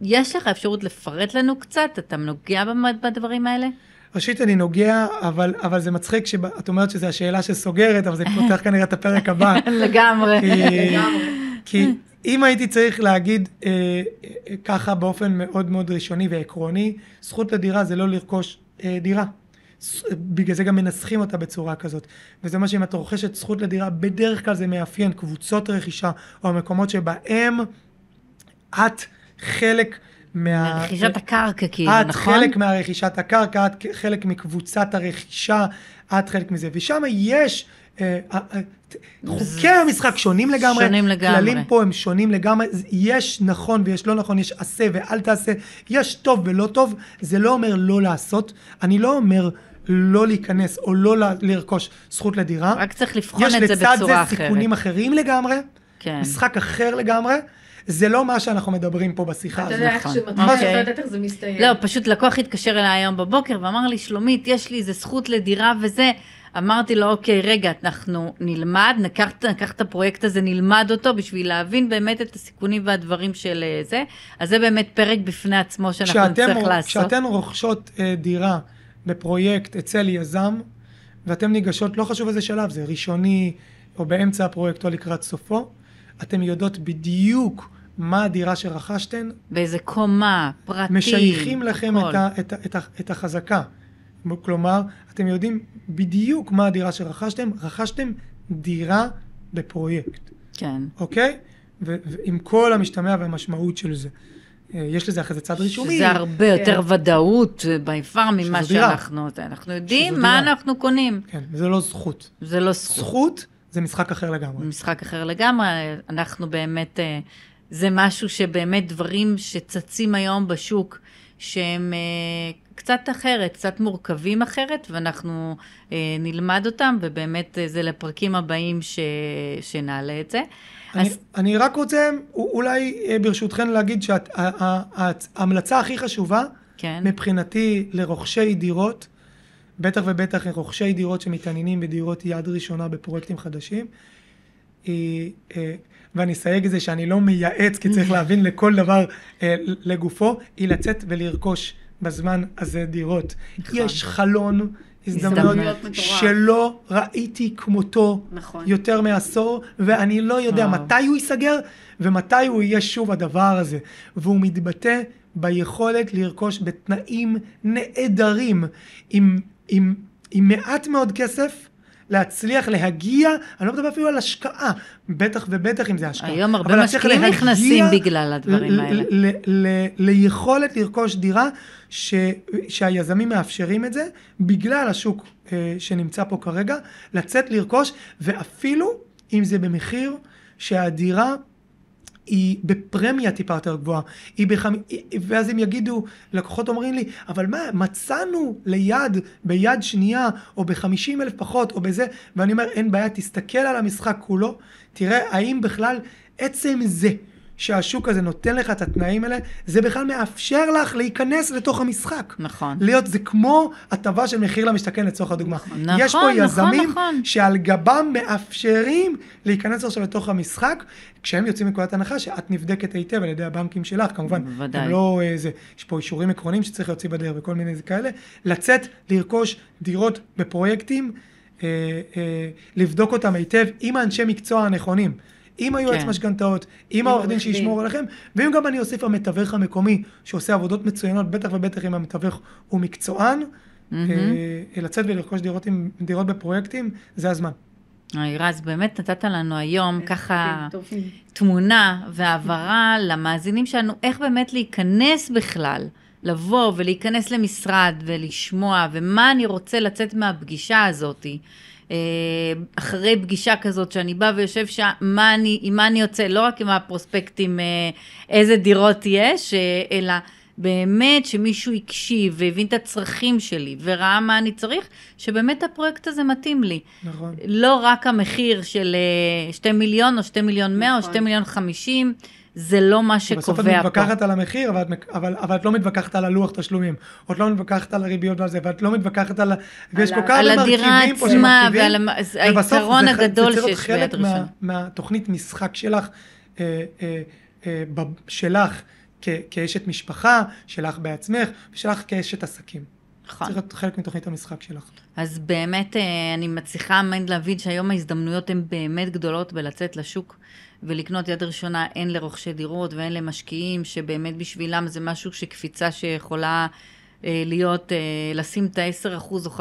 יש לך אפשרות לפרט לנו קצת? אתה נוגע בדברים האלה? ראשית אני נוגע, אבל, אבל זה מצחיק שאת אומרת שזו השאלה שסוגרת, אבל זה פותח כנראה את הפרק הבא. לגמרי. כי, כי אם הייתי צריך להגיד אה, אה, ככה באופן מאוד מאוד ראשוני ועקרוני, זכות לדירה זה לא לרכוש אה, דירה. בגלל זה גם מנסחים אותה בצורה כזאת. וזה מה שאם אתה רוכשת זכות לדירה, בדרך כלל זה מאפיין קבוצות רכישה, או המקומות שבהם את חלק מה... רכישת הקרקע כאילו, את נכון? את חלק מהרכישת הקרקע, את חלק מקבוצת הרכישה, את חלק מזה. ושם יש... אה, אה, אה, חוקי המשחק שונים לגמרי, שונים לגמרי, כללים פה הם שונים לגמרי, יש נכון ויש לא נכון, יש עשה ואל תעשה, יש טוב ולא טוב, זה לא אומר לא לעשות, אני לא אומר לא להיכנס או לא לרכוש זכות לדירה, רק צריך לבחון את זה בצורה אחרת. יש לצד זה סיכונים אחרים לגמרי, כן. משחק אחר לגמרי, זה לא מה שאנחנו מדברים פה בשיחה הזאת. אתה יודע איך נכון. שמתחיל, אתה אוקיי. לא יודעת איך זה מסתיים. לא, פשוט לקוח התקשר אליי היום בבוקר ואמר לי, שלומית, יש לי איזה זכות לדירה וזה. אמרתי לו, אוקיי, רגע, אנחנו נלמד, נקח, את הפרויקט הזה, נלמד אותו בשביל להבין באמת את הסיכונים והדברים של אה, זה. אז זה באמת פרק בפני עצמו שאנחנו כשאתם, נצטרך לעשות. כשאתן רוכשות אה, דירה בפרויקט אצל יזם, ואתן ניגשות, לא חשוב איזה שלב זה, ראשוני, או באמצע הפרויקט, או לקראת סופו, אתן יודעות בדיוק מה הדירה שרכשתן. באיזה קומה, פרטים, משייכים לכם כל. את, ה, את, ה, את, ה, את החזקה. כלומר, אתם יודעים בדיוק מה הדירה שרכשתם, רכשתם דירה בפרויקט, כן. אוקיי? ועם כל המשתמע והמשמעות של זה. אה, יש לזה אחרי זה צד רישומי. שזה הרבה יותר ודאות ביפר ממה שזו דירה. שאנחנו, אנחנו יודעים מה. אנחנו קונים. כן, וזה לא זכות. זה לא זכות. זכות זה משחק אחר לגמרי. משחק אחר לגמרי, אנחנו באמת, אה, זה משהו שבאמת דברים שצצים היום בשוק, שהם אה, קצת אחרת, קצת מורכבים אחרת, ואנחנו אה, נלמד אותם, ובאמת אה, זה לפרקים הבאים ש, שנעלה את זה. אני, אז אני רק רוצה אולי אה, ברשותכן להגיד שההמלצה הכי חשובה כן, מבחינתי לרוכשי דירות, בטח ובטח לרוכשי דירות שמתעניינים בדירות יד ראשונה בפרויקטים חדשים, היא, אה, ואני אסייג את זה שאני לא מייעץ כי צריך להבין לכל דבר אה, לגופו, היא לצאת ולרכוש בזמן הזה דירות. נכון. יש חלון הזדמנויות מטורף. שלא ראיתי כמותו נכון. יותר מעשור, ואני לא יודע וואו. מתי הוא ייסגר ומתי הוא יהיה שוב הדבר הזה. והוא מתבטא ביכולת לרכוש בתנאים נהדרים, עם, עם, עם מעט מאוד כסף. להצליח להגיע, אני לא מדבר אפילו על השקעה, בטח ובטח אם זה השקעה. היום הרבה משקיעים נכנסים בגלל הדברים האלה. ליכולת לרכוש דירה ש, שהיזמים מאפשרים את זה, בגלל השוק אה, שנמצא פה כרגע, לצאת לרכוש, ואפילו אם זה במחיר שהדירה היא בפרמיה טיפה יותר גבוהה, היא בחמ... ואז הם יגידו, לקוחות אומרים לי, אבל מה, מצאנו ליד, ביד שנייה, או בחמישים אלף פחות, או בזה, ואני אומר, אין בעיה, תסתכל על המשחק כולו, תראה האם בכלל עצם זה שהשוק הזה נותן לך את התנאים האלה, זה בכלל מאפשר לך להיכנס לתוך המשחק. נכון. להיות, זה כמו הטבה של מחיר למשתכן לצורך הדוגמה. נכון, יש פה נכון, יזמים נכון. שעל גבם מאפשרים להיכנס עכשיו לתוך המשחק, כשהם יוצאים מנקודת הנחה שאת נבדקת היטב על ידי הבנקים שלך, כמובן. בוודאי. לא איזה, יש פה אישורים עקרוניים שצריך להוציא בדרך וכל מיני זה כאלה. לצאת, לרכוש דירות בפרויקטים, אה, אה, לבדוק אותם היטב עם האנשי מקצוע הנכונים. עם היועץ כן. משכנתאות, עם העורך דין שישמור עליכם, ואם גם אני אוסיף המתווך המקומי שעושה עבודות מצוינות, בטח ובטח אם המתווך הוא מקצוען, אה, לצאת ולרכוש דירות, עם, דירות בפרויקטים, זה הזמן. אוי, רז, באמת נתת לנו היום ככה כן. תמונה והעברה למאזינים שלנו, איך באמת להיכנס בכלל, לבוא ולהיכנס למשרד ולשמוע, ומה אני רוצה לצאת מהפגישה הזאתי. אה, אחרי פגישה כזאת שאני באה ויושב שם, מה אני, עם מה אני יוצא, לא רק עם הפרוספקטים, אה, איזה דירות יש, אה, אלא באמת שמישהו הקשיב והבין את הצרכים שלי וראה מה אני צריך, שבאמת הפרויקט הזה מתאים לי. נכון. לא רק המחיר של 2 מיליון או 2 מיליון 100 או נכון. 2 מיליון 50, זה לא מה שקובע פה. בסוף את מתווכחת על המחיר, אבל, אבל, אבל את לא מתווכחת על הלוח תשלומים, או את לא מתווכחת על הריביות ועל זה, ואת לא מתווכחת על... ויש כל כך הרבה מרכיבים פה שמרכיבים, ובסוף היתרון הגדול שיש ביד ראשון. מה, מהתוכנית משחק שלך, אה, אה, אה, שלך כ, כאשת משפחה, שלך בעצמך, ושלך כאשת עסקים. נכון. צריך להיות חלק מתוכנית המשחק שלך. אז באמת אה, אני מצליחה עמד להבין שהיום ההזדמנויות הן באמת גדולות בלצאת לשוק ולקנות יד ראשונה הן לרוכשי דירות והן למשקיעים, שבאמת בשבילם זה משהו שקפיצה שיכולה אה, להיות, אה, לשים את ה-10% או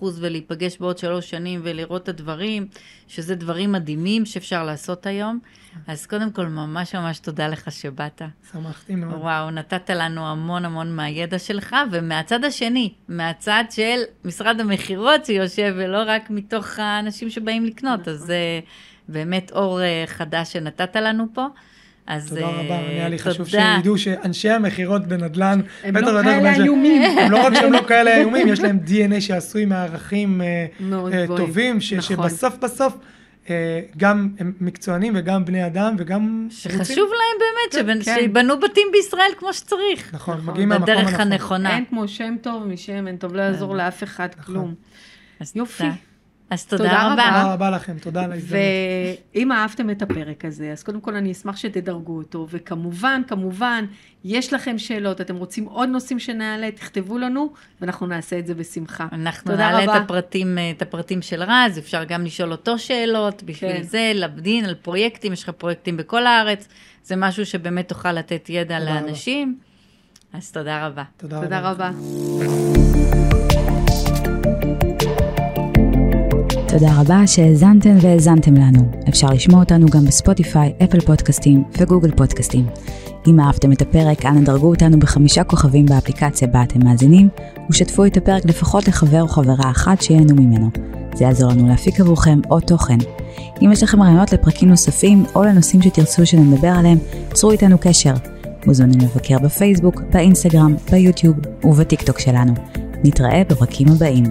15% ולהיפגש בעוד שלוש שנים ולראות את הדברים, שזה דברים מדהימים שאפשר לעשות היום. אז קודם כל, ממש ממש תודה לך שבאת. שמחתי מאוד. וואו, נתת לנו המון המון מהידע שלך, ומהצד השני, מהצד של משרד המכירות שיושב, ולא רק מתוך האנשים שבאים לקנות, אז זה באמת אור אה, חדש שנתת לנו פה. אז תודה רבה, היה לי חשוב שידעו שאנשי המכירות בנדל"ן, הם לא כאלה איומים. הם לא רק שהם לא כאלה איומים, יש להם DNA שעשוי מערכים טובים, שבסוף בסוף... גם הם מקצוענים וגם בני אדם וגם... שחשוב. להם באמת, כן, שיבנו בתים בישראל כמו שצריך. נכון, נכון. מגיעים מהמקום הנכון. בדרך הנכונה. אין כמו שם טוב משם, אין טוב, לא יעזור לאף אחד נכון. כלום. יופי. אז תודה, תודה רבה. תודה רבה לכם, תודה על ההזדמנות. ואם אהבתם את הפרק הזה, אז קודם כל אני אשמח שתדרגו אותו, וכמובן, כמובן, יש לכם שאלות, אתם רוצים עוד נושאים שנעלה, תכתבו לנו, ואנחנו נעשה את זה בשמחה. אנחנו נעלה רבה. את הפרטים, את הפרטים של רז, אפשר גם לשאול אותו שאלות, בשביל כן. זה, לבדין, על פרויקטים, יש לך פרויקטים בכל הארץ, זה משהו שבאמת תוכל לתת ידע לאנשים. רבה. אז תודה רבה. תודה, תודה רבה. רבה. תודה רבה שהאזנתם והאזנתם לנו. אפשר לשמוע אותנו גם בספוטיפיי, אפל פודקאסטים וגוגל פודקאסטים. אם אהבתם את הפרק, אנא דרגו אותנו בחמישה כוכבים באפליקציה בה אתם מאזינים, ושתפו את הפרק לפחות לחבר או חברה אחת שיהנו ממנו. זה יעזור לנו להפיק עבורכם עוד תוכן. אם יש לכם רעיונות לפרקים נוספים, או לנושאים שתרצו שנדבר עליהם, צרו איתנו קשר. מוזמנים לבקר בפייסבוק, באינסטגרם, ביוטיוב ובטיקטוק שלנו. נתראה בפרקים הבאים.